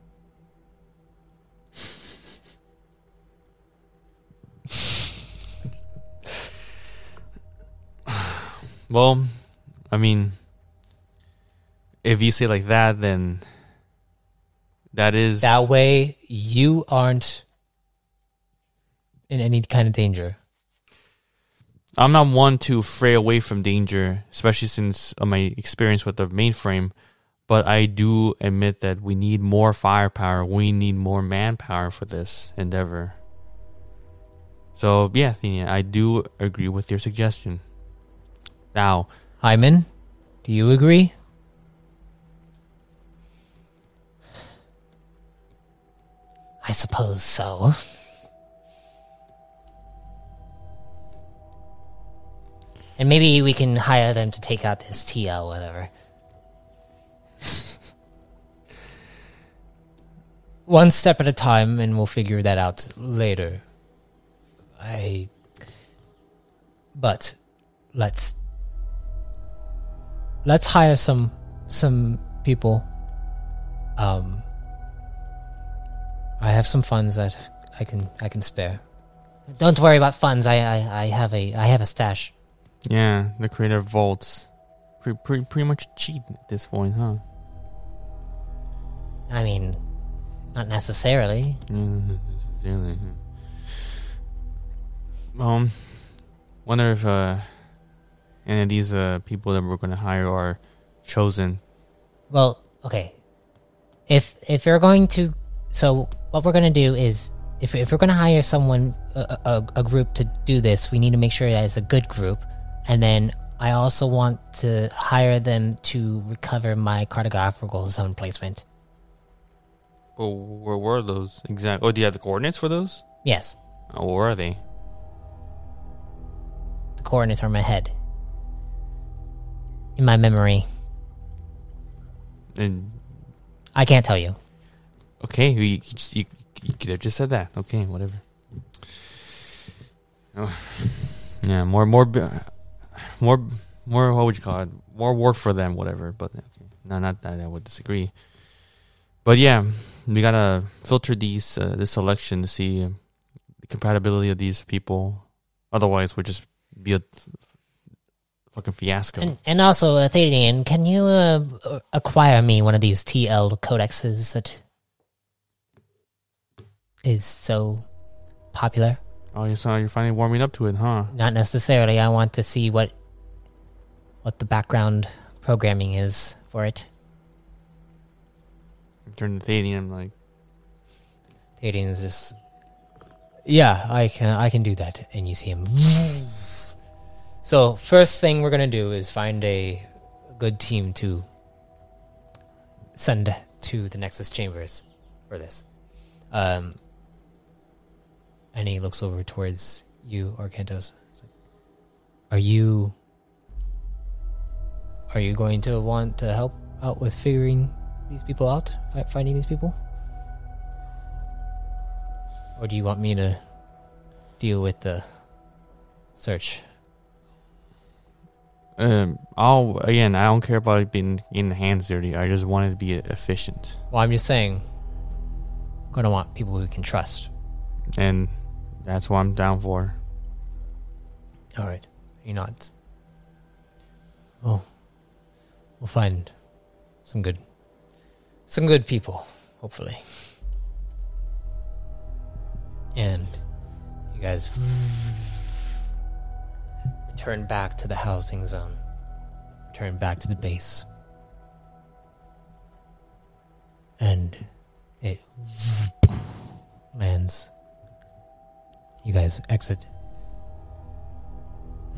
Well, I mean, if you say like that, then that is That way you aren't in any kind of danger. I'm not one to fray away from danger, especially since of my experience with the mainframe. But I do admit that we need more firepower. We need more manpower for this endeavor. So yeah, Thenia, I do agree with your suggestion. Now, Hyman, do you agree? I suppose so. And maybe we can hire them to take out this TL, whatever. One step at a time, and we'll figure that out later. I. But let's let's hire some some people. Um, I have some funds that I can I can spare. Don't worry about funds. I I, I have a I have a stash. Yeah, the creator of vaults, pretty pretty pretty much cheap at this point, huh? I mean, not necessarily. Mm, necessarily. Um, wonder if uh, any of these uh people that we're going to hire are chosen. Well, okay. If if you're going to, so what we're gonna do is, if if we're gonna hire someone, a, a, a group to do this, we need to make sure that it's a good group, and then I also want to hire them to recover my cartographical zone placement. Oh, where were those exact? Oh, do you have the coordinates for those? Yes, Oh, where are they? the coordinates are in my head, in my memory. And I can't tell you. okay, you, you, you, could have just said that. Okay, whatever. Oh, yeah, more more more more what would you call it? More work for them, whatever. But okay. no, not that I would disagree. But yeah, we gotta filter these uh, this selection to see the compatibility of these people. Otherwise, we'll just be a fucking fiasco. And, and also, Athenian, can you uh, acquire me one of these TL codexes that is so popular? Oh, you so you're finally warming up to it, huh? Not necessarily. I want to see what what the background programming is for it. Turn to Thadian, like, Aiden is just, yeah, I can, I can do that. And you see him. So first thing we're gonna do is find a good team to send to the Nexus chambers for this. Um, and he looks over towards you, Arcantos. Like, Are you? Are you going to want to help out with figuring these people out, fi- finding these people? Or do you want me to deal with the search? um, I'll again. I don't care about it being in the hands dirty. I just want it to be efficient, Well, I'm just saying, I'm gonna want people who can trust. and that's what I'm down for. All right, he nods. Oh, we'll find some good, some good people, hopefully. And you guys return back to the housing zone. Return back to the base. And it lands. You guys exit.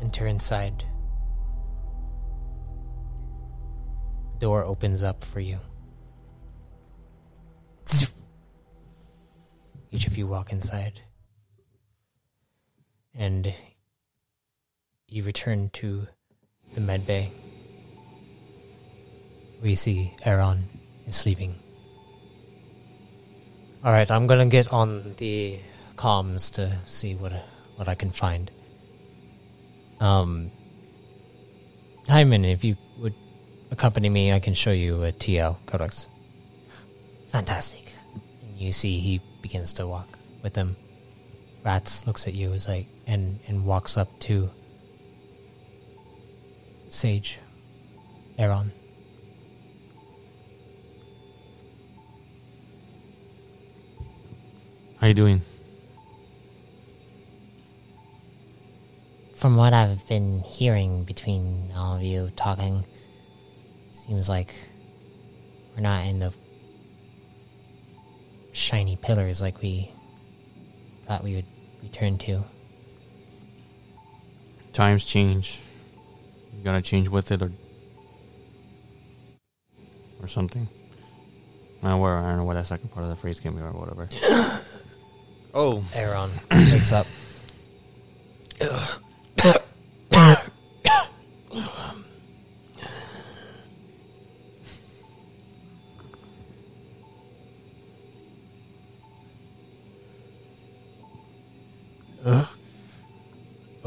Enter inside. Door opens up for you. Each of you walk inside. And you return to the med bay. We see Aaron is sleeping. Alright, I'm gonna get on the comms to see what what I can find. Um, Hyman, if you would accompany me, I can show you a TL codex. Fantastic. And you see he begins to walk with them. Rats looks at you as like and and walks up to Sage, Aaron. How you doing? From what I've been hearing between all of you talking, seems like we're not in the shiny pillars like we thought we would return to. Times change. You gotta change with it, or or something. I don't, know where, I don't know where that second part of the phrase came from, or whatever. oh, Aaron wakes up.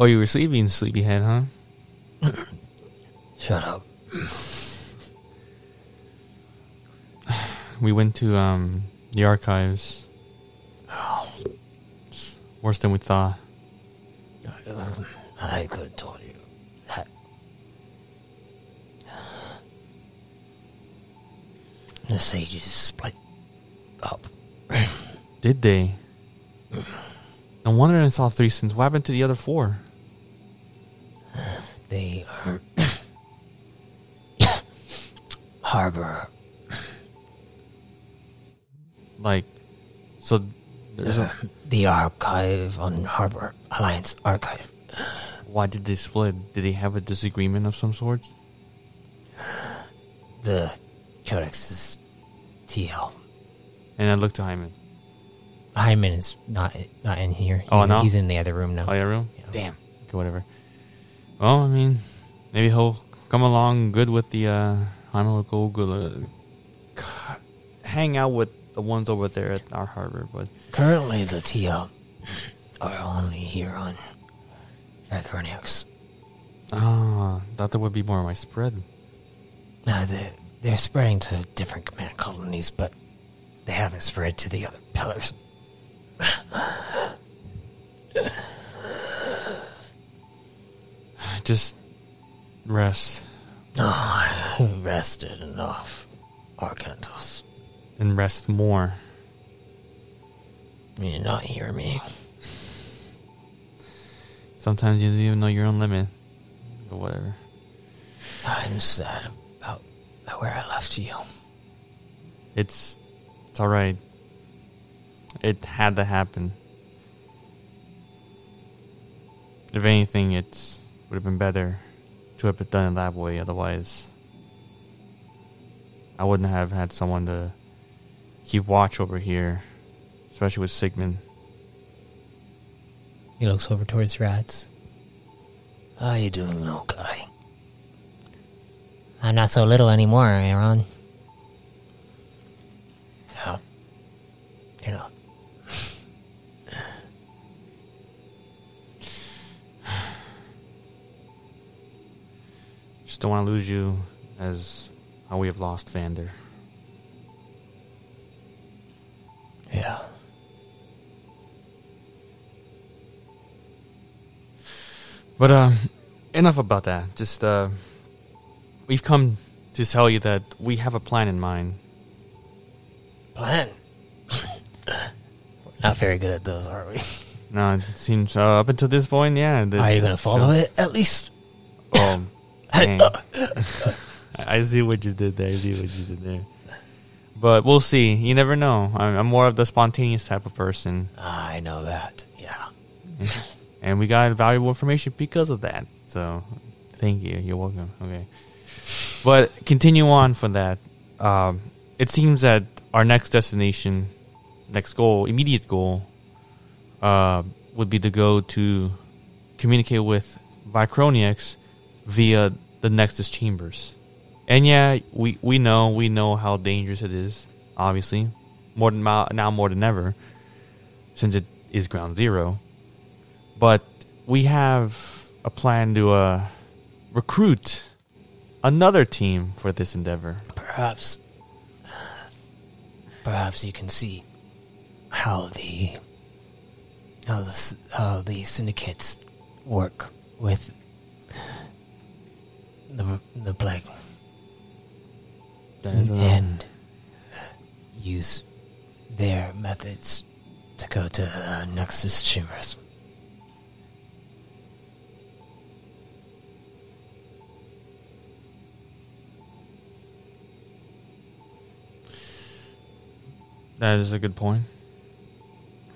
Oh, you were sleeping, sleepyhead, huh? Shut up. We went to um the archives. Oh. Worse than we thought. I could have told you that. The sages split up. Did they? No wonder I saw three sins. What happened to the other four? Harbor Like, so there's a, the archive on Harbor Alliance Archive. why did they split? Did they have a disagreement of some sort? The codex is TL. And I looked to Hyman. Hyman is not not in here. Oh, no? he's in the other room now. Oh, yeah, room? Yeah. Damn. Okay, whatever. Well, I mean, maybe he'll come along good with the, uh, Hyman will go uh, hang out with the ones over there at our harbor, but Currently, the TL are only here on Vacarnix. Ah, thought there would be more widespread. Uh, they're, they're spreading to different command colonies, but they haven't spread to the other pillars. Just rest Oh, I rested enough, Arcantos. and rest more. You not hear me? Sometimes you don't even know your own limit. Or whatever. I'm sad about where I left you. It's it's all right. It had to happen. If anything, it would have been better to have done it that way. Otherwise, I wouldn't have had someone to keep watch over here, especially with Sigmund. He looks over towards Rats. How you doing, little guy? I'm not so little anymore, Aaron. Just don't want to lose you as how we have lost Vander. Yeah. But uh, enough about that. Just uh, we've come to tell you that we have a plan in mind. Plan. Not very good at those, are we? No, it seems uh, up until this point, yeah. the- Are you gonna follow it at least? Oh, dang. I see what you did there. I see what you did there. But we'll see. You never know. I'm, I'm more of the spontaneous type of person, I know that. Yeah. and we got valuable information because of that. So, thank you. You're welcome. Okay. But continue on from that. Um, it seems that our next destination, next goal, immediate goal, uh, would be to go to communicate with Vy-Chroniux via the Nexus chambers. And yeah, we, we know we know how dangerous it is. Obviously, more than now more than ever, since it is ground zero. But we have a plan to uh, recruit another team for this endeavor. Perhaps. Perhaps you can see how the how the how the syndicates work with the the plague That is, and use their methods to go to uh, Nexus chambers. that is a good point.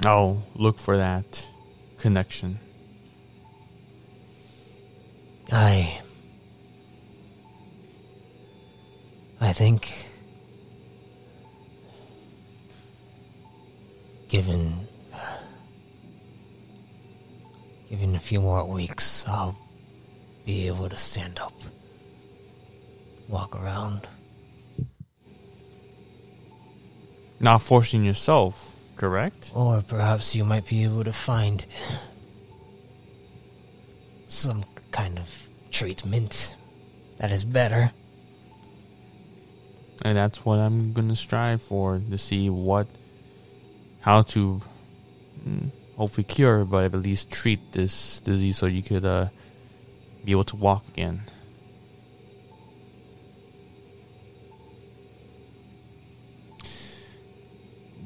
I'll look for that connection. I. I think. Given. Given a few more weeks, I'll be able to stand up, walk around. Not forcing yourself, correct? Or perhaps you might be able to find some kind of treatment that is better. And that's what I'm gonna strive for to see what, how to, mm, hopefully cure, but at least treat this disease so you could uh, be able to walk again.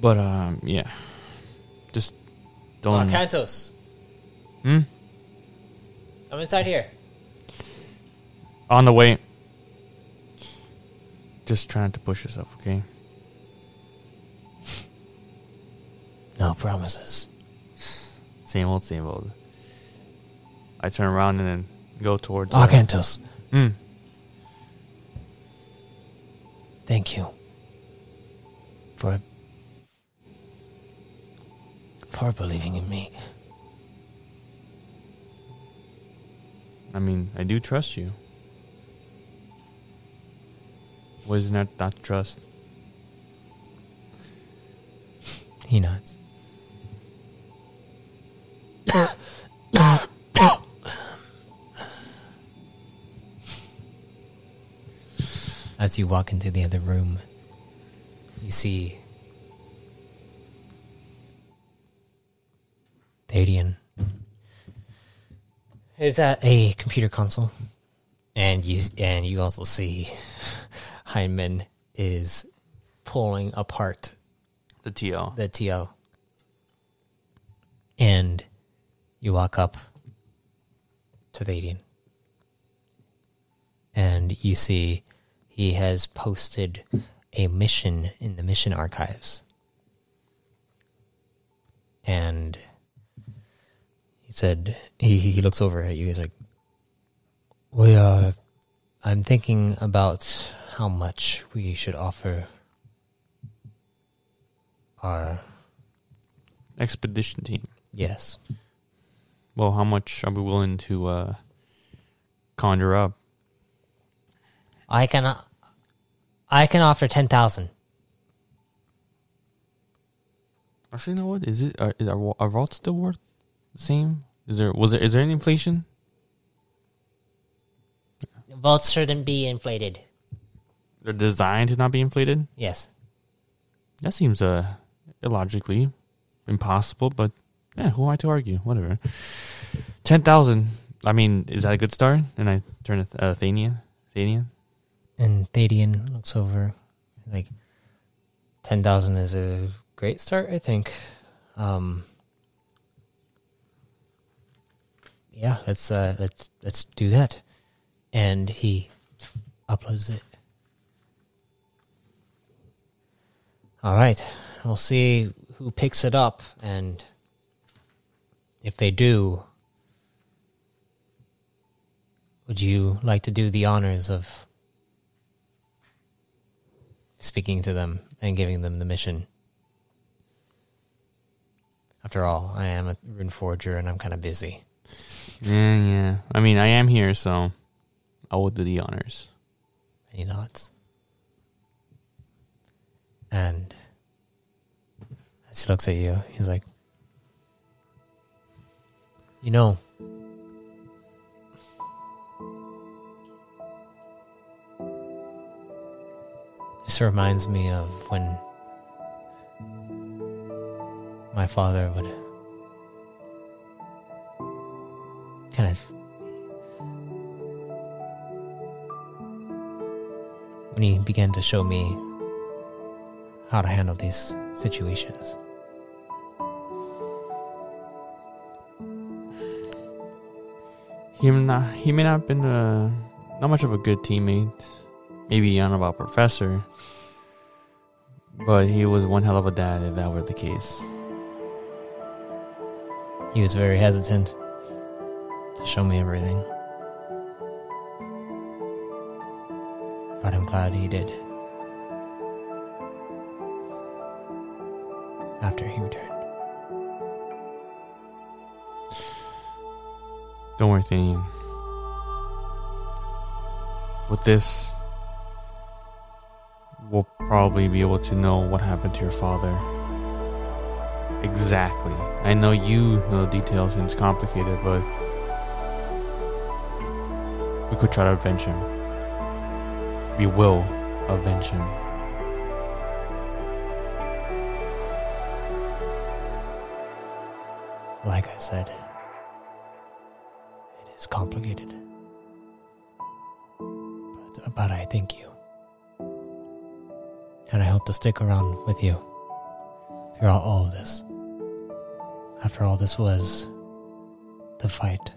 But um, yeah, just don't. Cantos, Hmm? I'm inside here. On the way. Just trying to push yourself, okay? No promises. Same old, same old. I turn around and then go towards. uh, Arcantos, Mm. thank you for for believing in me. I mean, I do trust you was not that trust. He nods. As you walk into the other room, you see Thadian is at a computer console, and you and you also see Hyman is pulling apart The TL. the TL. And you walk up to Thadian. And you see he has posted a mission in the mission archives. And he said he he looks over at you, he's like We are I'm thinking about how much we should offer our Expedition team. yes. Well, how much are we willing to uh, conjure up? I can, I can offer ten thousand. Actually, you know what? Is it are, is our, our vault still worth the same? Is there was there is there any inflation? Vaults shouldn't be inflated. They're designed to not be inflated. Yes. That seems uh illogically impossible, but yeah, who am I to argue? Whatever. Ten thousand. I mean, is that a good start? And I turn to uh, Thanian. Thanian. And Thadian looks over, like, 10,000 is a great start, I think. Um, yeah, let's, uh, let's, let's do that. And he uploads it. All right, we'll see who picks it up, and if they do, would you like to do the honors of speaking to them and giving them the mission. After all, I am a rune forger and I'm kind of busy. Yeah, yeah. I mean, I am here, so I will do the honors. Any nods. And as he looks at you, he's like, You know, this reminds me of when my father would kind of when he began to show me how to handle these situations. He may not, he may not have been a, not much of a good teammate. Maybe on about professor. But he was one hell of a dad if that were the case. He was very hesitant to show me everything. But I'm glad he did. Worry, With this, we'll probably be able to know what happened to your father. Exactly. I know you know the details and it's complicated, but we could try to avenge him. We will avenge him. Like I said, stick around with you throughout all of this. After all, this was the fight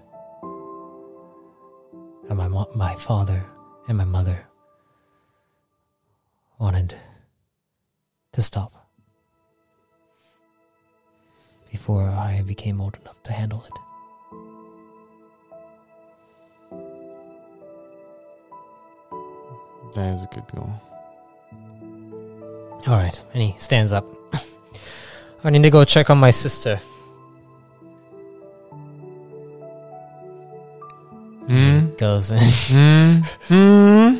that my, my father and my mother wanted to stop before I became old enough to handle it. That is a good goal. All right, and he stands up. I need to go check on my sister. Hmm? Goes in. Hmm?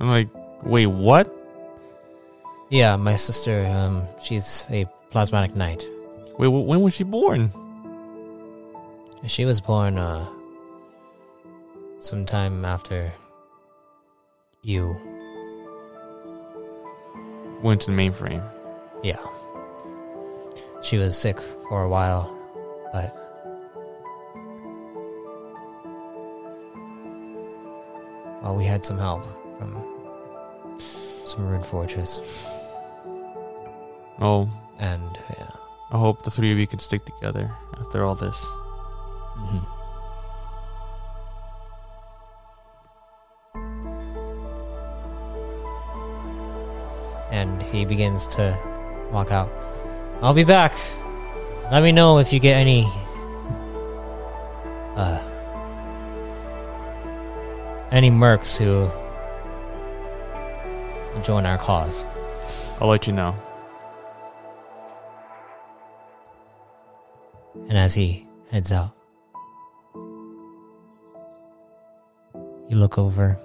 I'm like, wait, what? yeah, my sister. Um, she's a plasmatic knight. Wait, when was she born? She was born uh sometime after you, Went to the mainframe. yeah. She was sick for a while, but well, we had some help from some rune forges, Oh, and yeah. I hope the three of you can stick together after all this. Mhm. He begins to walk out. I'll be back. Let me know if you get any uh any mercs who join our cause. I'll let you know. And as he heads out, you look over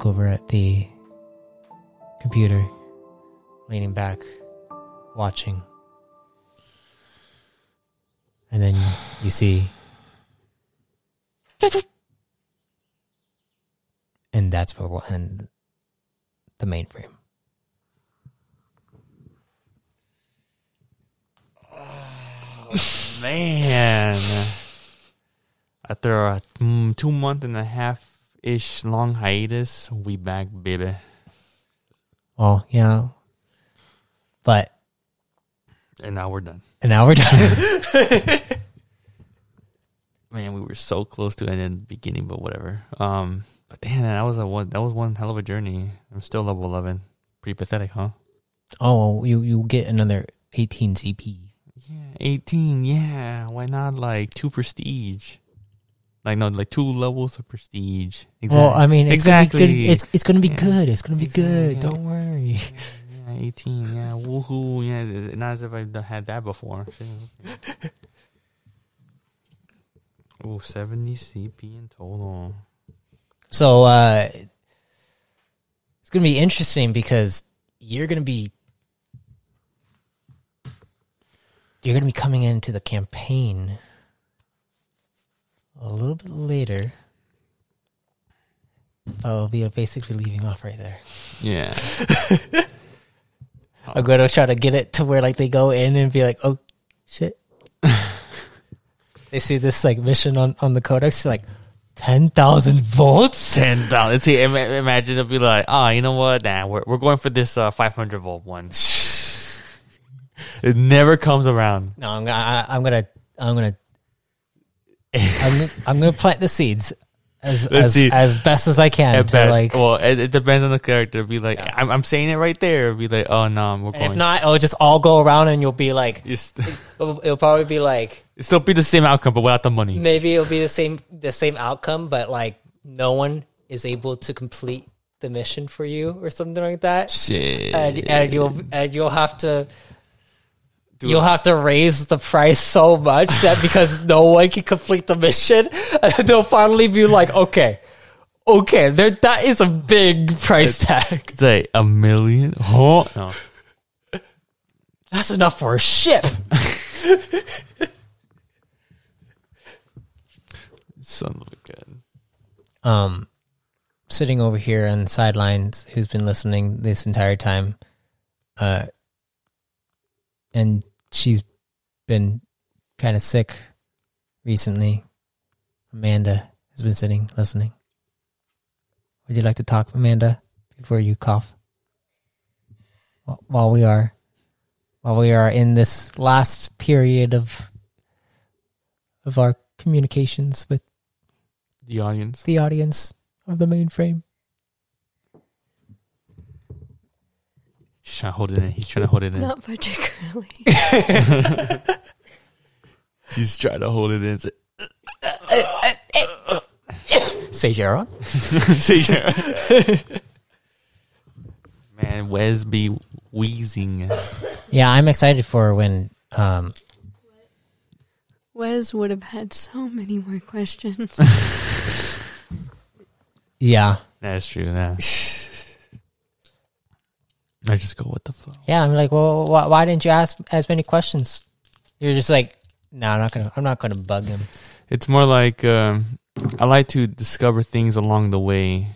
look over at the computer, leaning back, watching. And then you see. And that's where we'll end the mainframe. Man. After a mm, two month and a half ish long hiatus, we back, baby. Well, yeah. But And now we're done. and now we're done. Man, we were so close to it in the beginning, but whatever. Um, but damn, that was a one. That was one hell of a journey. I'm still level eleven. Pretty pathetic, huh? oh, you you get another 18 CP. Yeah, eighteen. Yeah, why not like two prestige? Like no, like two levels of prestige. Well, I mean, it's exactly. Gonna good. It's it's gonna be Yeah. good. It's gonna be good. Don't worry. Yeah, 18. Yeah, woohoo. Yeah, not as if I've had that before. Oh, 70 CP in total. So uh it's gonna be interesting because you're gonna be you're gonna be coming into the campaign a little bit later. I'll be basically leaving off right there. Yeah. I'm gonna try to get it to where like they go in and be like, oh shit. they see this like mission on on the codex, like ten thousand volts. 10,000. See, im- imagine it'll be like, oh, you know what? Nah, we're, we're going for this uh, 500 volt one. it never comes around. No, I'm gonna, I, I'm gonna, I'm gonna, I'm, I'm gonna plant the seeds as as, as best as I can. At to, best. like, well, it, it depends on the character. Be like, Yeah. I'm, I'm saying it right there. Be like, oh, no, we're and going. if not, it'll just all go around, and you'll be like, It's, it'll, it'll probably be like, it'll still be the same outcome, but without the money. maybe it'll be the same, the same outcome, but like no one is able to complete the mission for you or something like that. Shit. and, and you'll and you'll have to Dude. you'll have to raise the price so much that because no one can complete the mission, they'll finally be like, okay, okay, there that is a big price tag. Say like a million. Oh, no. That's enough for a ship. Son of a gun. Um, sitting over here on the sidelines, who's been listening this entire time, uh, and she's been kind of sick recently. Amanda has been sitting listening. Would you like to talk, Amanda, before you cough? While we are, while we are in this last period of of our communications with The audience. the audience of the mainframe. He's trying to hold it in. He's trying to hold it in. Not particularly. He's trying to hold it in. Say Jaron. See, Man, Wes be wheezing. Yeah, I'm excited for when um Wes would have had so many more questions. yeah. That's true. Nah. I just go with the flow. Yeah, I'm like, well, why, why didn't you ask as many questions? You're just like, no, I'm not gonna, I'm not gonna bug him. It's more like um, I like to discover things along the way.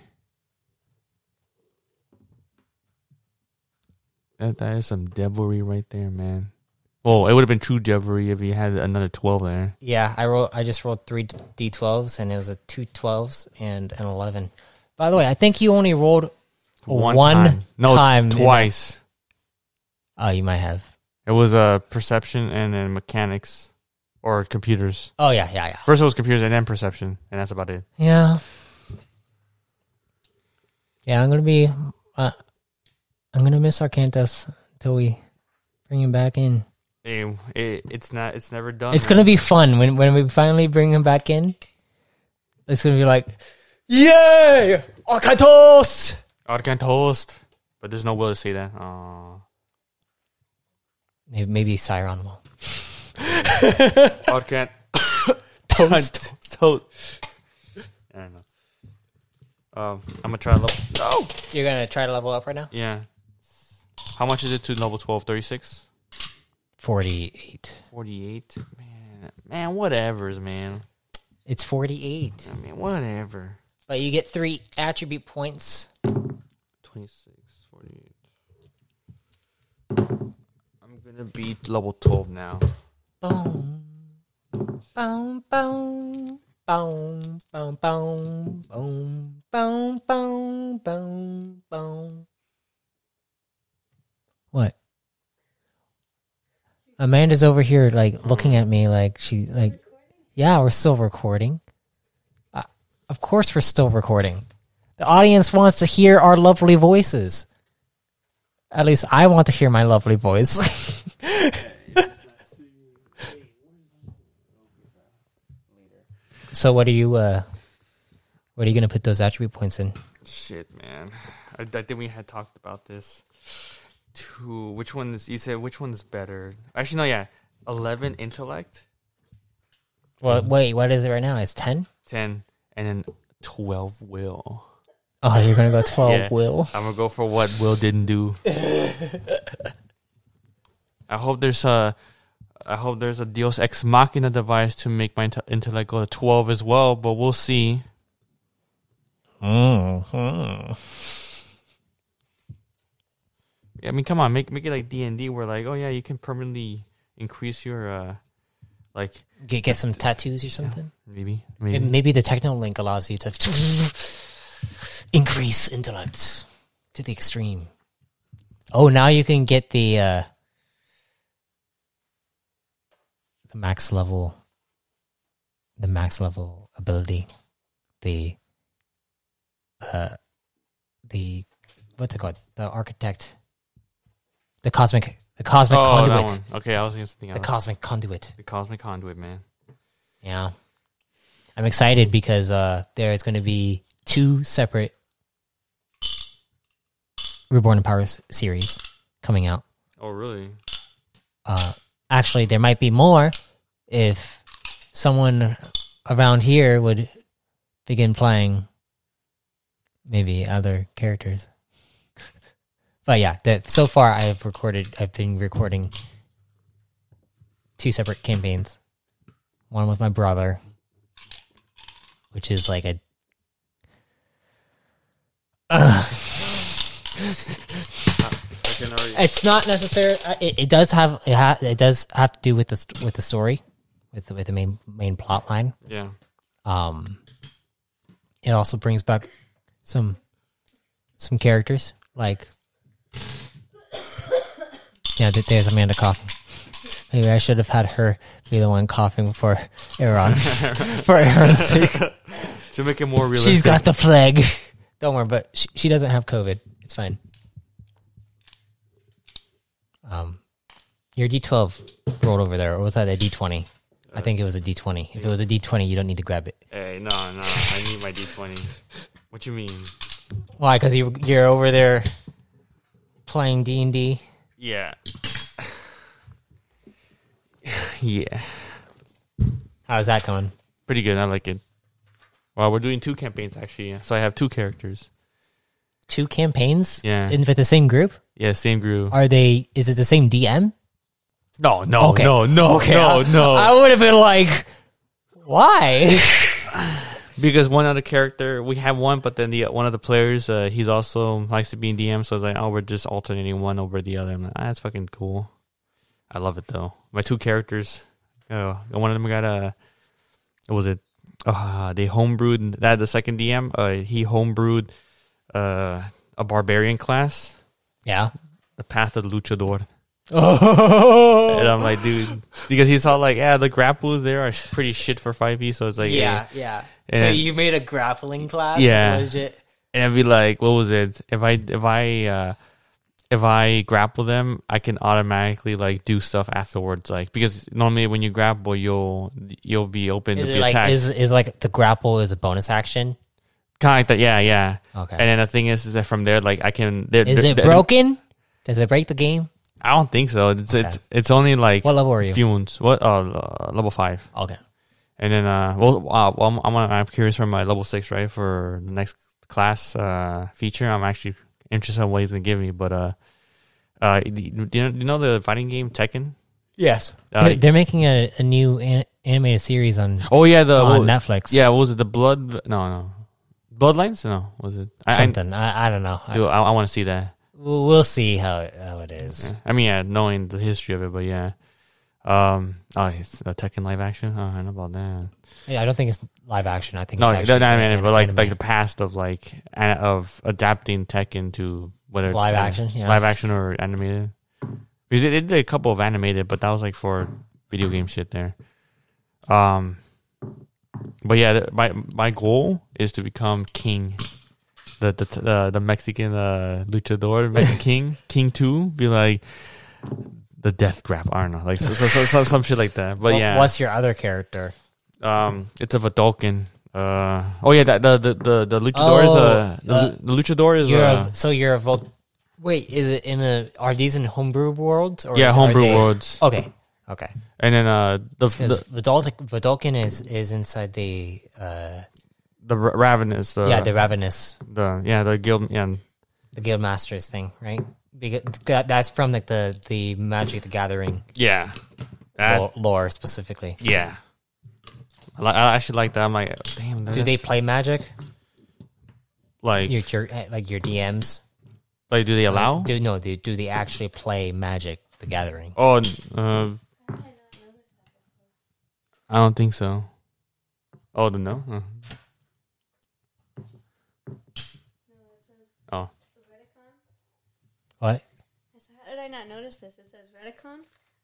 That that is some devilry right there, man. Well, it would have been true devilry if you had another twelve there. Yeah, I rolled. I just rolled three d12s, and it was a two 12s and an 11. By the way, I think you only rolled. One time. no, time in twice. Oh, you might have. It was uh, perception and then mechanics or computers. Oh yeah, yeah, yeah. First it was computers and then perception, and that's about it. Yeah. Yeah, I'm gonna be. Uh, I'm gonna miss Arcantos until we bring him back in. Hey, it, it's not. It's never done. It's man. gonna be fun when when we finally bring him back in. It's gonna be like, yay, Arcantos! Arcant host, but there's no will to say that. Aw. Maybe, maybe Siron will. Arcant Toast. toast. I don't know. Um, I'm gonna try to level. No. You're gonna try to level up right now. Yeah. How much is it to level 12? 36? Forty-eight. 48. Man, man, whatever's man. It's forty-eight, I mean, whatever. But you get three attribute points. 26, 48. I'm gonna beat level 12 now. Boom. Boom, boom. Boom, boom, boom, boom, boom, boom, boom, boom. What? Amanda's over here, like looking at me, like she, like, yeah, we're still recording. Of course, we're still recording. The audience wants to hear our lovely voices. At least I want to hear my lovely voice. So what are you uh what are you gonna put those attribute points in? Shit, man. I, I think we had talked about this. Two. Which one is? You said which one's better? Actually, no. Yeah, eleven intellect, Well wait, what is it right now? It's ten? ten, and then twelve will. Oh, you're gonna go twelve Yeah. will. I'm gonna go for what Will didn't do. I hope there's a. I hope there's a Deus Ex Machina device to make my inte- intellect go to twelve as well, but we'll see. Mm-hmm. I mean, come on, make make it like D and D, where like, oh yeah, you can permanently increase your, uh like Get get some tattoos or something. maybe Maybe. maybe Maybe the techno link allows you to increase intellect to the extreme. Oh, now you can get the uh the max level the max level ability. The uh the what's it called? The architect the cosmic the cosmic oh that conduit. one. Okay, I was thinking something else. The cosmic conduit. the cosmic conduit, man. Yeah. I'm excited because uh there's going to be two separate Reborn in Power series coming out. Oh really? Uh actually there might be more if someone around here would begin playing maybe other characters. But yeah, that so far I've recorded I've been recording two separate campaigns. One with my brother, which is like a. already. it's not necessary. uh, It, it does have it, ha, it does have to do with the with the story, with the, with the main main plot line. Yeah. Um, it also brings back some some characters like yeah. th- There's Amanda coughing. Maybe I should have had her be the one coughing for Aaron for Aaron's sake. To make it more realistic. She's got the flag. Don't worry, but she, she doesn't have COVID. It's fine. Um, your D12 rolled over there, or was that a D20? I think it was a D20. If it was a D20, you don't need to grab it. Hey, no, no. I need my D20. What you mean? Why? Because you you're over there playing D and D. Yeah. yeah. How's that going? Pretty good. I like it. Well, we're doing two campaigns actually, so I have two characters. Two campaigns? Yeah. In with the same group? Yeah, same group. Are they? Is it the same DM? No, no, Okay. no, no, Okay, no, I, no. I would have been like, Why? Because one other character, we have one, but then the one of the players, uh, he's also likes to be in DM. So it's like, oh, we're just alternating one over the other. I'm like, ah, that's fucking cool. I love it though. My two characters, uh, one of them got a, what was it? Uh, they homebrewed that the second DM. Uh, he homebrewed uh, a barbarian class, yeah. the Path of the Luchador. Oh. And I'm like, dude, because he saw like, yeah, the grapples there are pretty shit for 5e. So it's like, yeah, eh. yeah. And- so you made a grappling class? Yeah. Legit. and I'd be like, what was it? If I if I uh if I grapple them, I can automatically like do stuff afterwards. Like because normally when you grapple, you'll you'll be open Is to it be like attacked. is is like the grapple is a bonus action? kind of like that. Yeah, yeah. Okay. And then the thing is, is that from there, like I can. they're- is they're- it broken? Does it break the game? I don't think so. It's it's it's only like What level are you? fumes. What? Uh, uh, level five. Okay. And then uh, well, uh, well I'm, I'm I'm curious for my level six, right? For the next class uh feature, I'm actually interested in what he's gonna give me. But uh, uh, do you know, do you know the fighting game Tekken? Yes. Uh, they're, they're making a, a new an, animated series on Oh yeah, the on what- Netflix. Yeah, what was it? The blood? No, no, bloodlines? No, was it? I, something. I, I don't know. I, I, dude, I, I want to see that. We'll we'll see how it, how it is. I mean, yeah, knowing the history of it, but yeah. Um, oh, it's a Tekken live action. Oh, I know about that. Yeah, I don't think it's live action. I think No, it's no, actually no, I mean, but like anime. like the past of like a- of adapting Tekken to whether it's Live action, yeah. live action or animated. Because they did a couple of animated, but that was like for video game shit there. Um, but yeah, my my goal is to become king, the the the, the Mexican uh, luchador, Mexican king, king two, be like the death grab. I don't know, like so, so, so, so- some shit like that. But Wha- yeah, what's your other character? um, it's a Vulcan. Uh, oh yeah, that the the the, the luchador is Oh, uh, the, uh, the luchador is You're uh, a, so you're a Vol- Wait, is it in a? Are these in homebrew worlds? Or yeah homebrew they- worlds, Okay, okay. and then uh the the, Vedalken is is inside the uh the Ra- ravenous the yeah the ravenous the yeah the guild yeah the guild masters thing right because that, that's from like the the Magic the Gathering yeah that, lore, lore specifically. yeah. I, li- I actually like that. I'm like, damn. Do they that's- play Magic? like Your, your eh, like your DMs like do they allow? Do no? Do, do they actually play Magic the Gathering? Oh, uh, I don't think so. Oh, the no. Uh. Oh, What? So how did I not notice this? It says Redicon,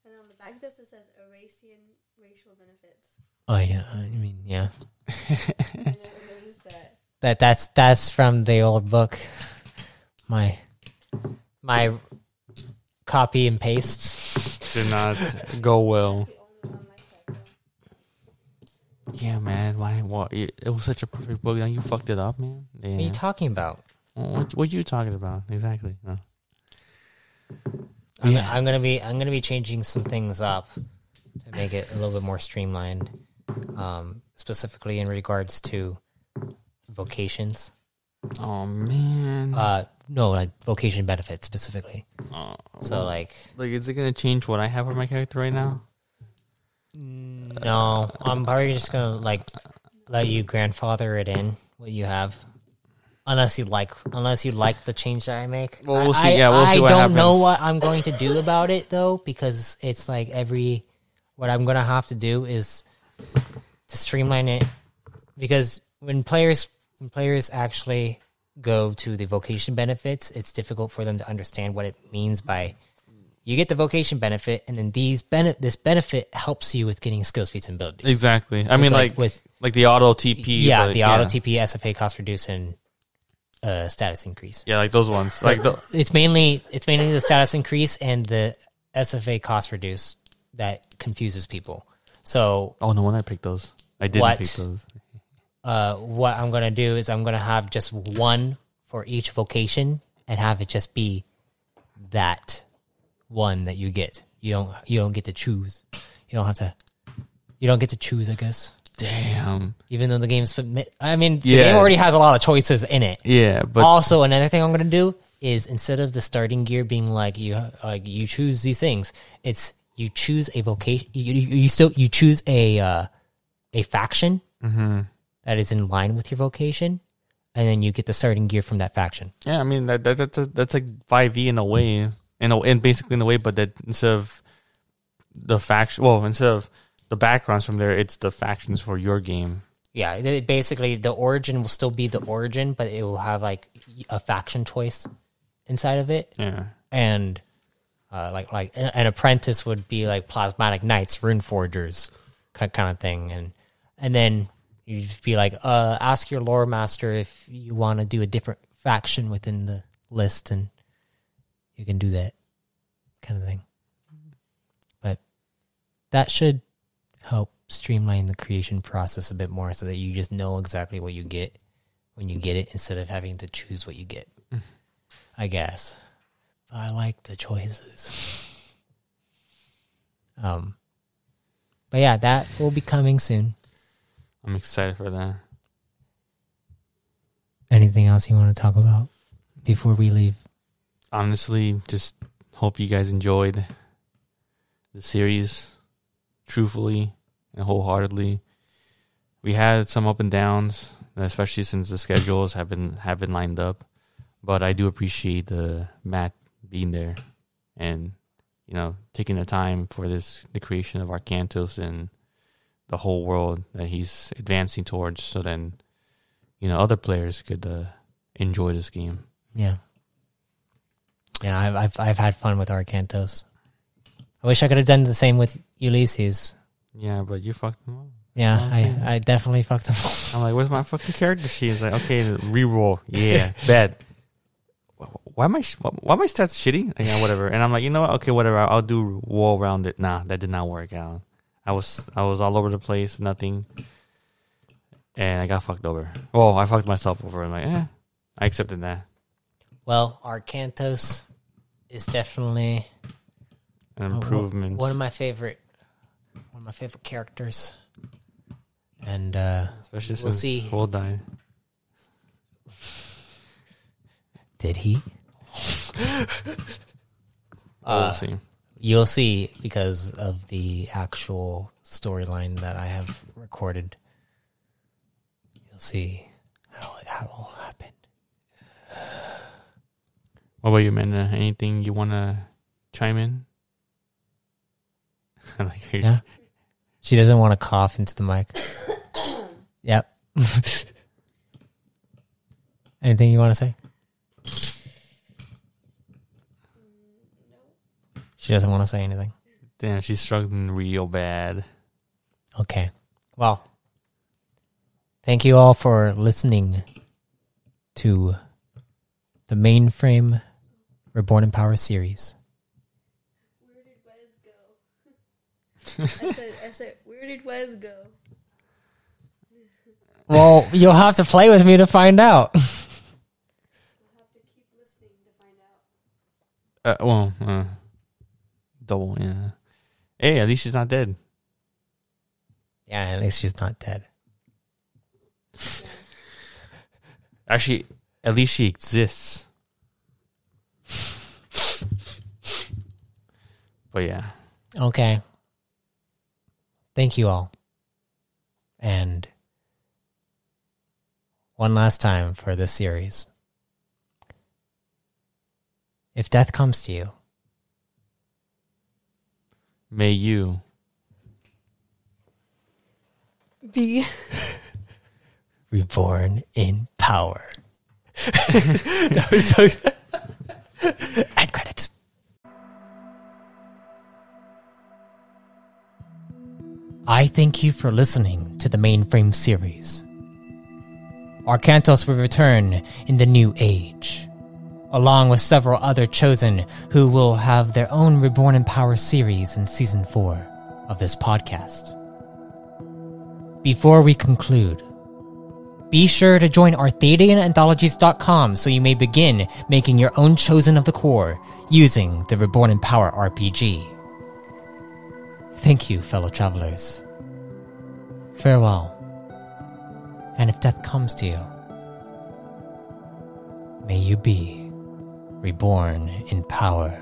and on the back of this it says Eurasian racial benefits. Oh yeah, I mean yeah. I never noticed that. That that's that's from the old book. My my copy and paste. did not go well. The only one like that. though. Yeah, man. Why? What? It, it was such a perfect book. and you fucked it up, man. What are you talking about? what, what you talking about exactly? No. I'm, I'm gonna be I'm gonna be changing some things up to make it a little bit more streamlined, um, specifically in regards to vocations. Oh man. Uh, no, like vocation benefits specifically. Oh, So like, like, is it gonna change what I have for my character right now? no, I'm probably just gonna like let you grandfather it in what you have. Unless you like, unless you like the change that I make. Well, we'll I- see. I- Yeah, we'll see what happens. I don't know what I'm going to do about it though, because it's like every what I'm gonna have to do is to streamline it. Because when players when players actually go to the vocation benefits, it's difficult for them to understand what it means by you get the vocation benefit, and then these bene- this benefit helps you with getting skills, feats, and abilities. Exactly. I mean, like, like with- like the auto TP. yeah, the auto TP, SFA cost reduce, and uh, status increase. Yeah, like those ones. Like the It's mainly it's mainly the status increase and the SFA cost reduce that confuses people. So oh no, when I picked those, I didn't What? pick those. uh, what I'm gonna do is I'm gonna have just one for each vocation and have it just be that one that you get. You don't you don't get to choose. You don't have to. You don't get to choose, I guess. Damn. Even though the game's I mean, the Yeah. game already has a lot of choices in it. Yeah, but also, another thing I'm gonna do is instead of the starting gear being like you like you choose these things, it's you choose a vocation. You, you, you still you choose a uh, a faction Mm-hmm. that is in line with your vocation, and then you get the starting gear from that faction. Yeah, I mean that, that that's that's like five E in a way, in a and basically in a way, but that instead of the faction, well, instead of the backgrounds from there, it's the factions for your game. Yeah, it- basically the origin will still be the origin, but it will have like a faction choice inside of it, Yeah, and uh, like like an, an apprentice would be like plasmatic knights, rune forgers, kind kind of thing, and and then you'd be like, uh, ask your lore master if you want to do a different faction within the list, and you can do that kind of thing. But that should help streamline the creation process a bit more, so that you just know exactly what you get when you get it, instead of having to choose what you get. I guess. But I like the choices. Um, but yeah, that will be coming soon. I'm excited for that. Anything else you want to talk about before we leave? Honestly, just hope you guys enjoyed the series. Truthfully and wholeheartedly, we had some up and downs, especially since the schedules have been have been lined up. But I do appreciate uh, Matt being there and you know taking the time for this the creation of Arcantos and the whole world that he's advancing towards. So then, you know, other players could uh, enjoy this game. Yeah. Yeah, I've I've I've had fun with Arcantos. I wish I could have done the same with Ulysses. Yeah, but you fucked them up. Yeah. I, I definitely fucked them up. I'm like, where's my fucking character sheet? He's like, okay, reroll. Yeah, bad. Why am I? sh- Why am I stats shitty? Yeah, whatever. And I'm like, you know what? Okay, whatever. I'll do wall around it. Nah, that did not work out. I was I was all over the place, nothing, and I got fucked over. Well, I fucked myself over. I'm like, eh, I accepted that. Well, Arcantos is definitely An improvement. One of my favorite, one of my favorite characters. And uh, Especially we'll since see. Will died. did he? we'll Uh, see. You'll see because of the actual storyline that I have recorded. You'll see how it how it all happened. What about you, Amanda? Anything you want to chime in? Like Yeah. She doesn't want to cough into the mic. yep. Anything you want to say? She doesn't want to say anything. Damn, she's struggling real bad. Okay. Well, thank you all for listening to the mainframe Reborn in Power series. Where did Wes go? I said, I said, where did Wes go? Well, you'll have to play with me to find out. We'll have to keep listening to find out. Uh, well, uh, double, yeah. Hey, at least she's not dead. yeah, at least she's not dead. Actually, at least she exists. but yeah, Okay. Thank you all. And one last time for this series. If death comes to you, may you be reborn in power. that was so. End credits. I thank you for listening to the mainframe series. Arcantos will return in the new age, along with several other chosen who will have their own Reborn in Power series in season 4 of this podcast. Before we conclude, be sure to join ArthadianAnthologies.com so you may begin making your own Chosen of the Core using the Reborn in Power RPG. Thank you, fellow travelers. Farewell. And if death comes to you, may you be reborn in power.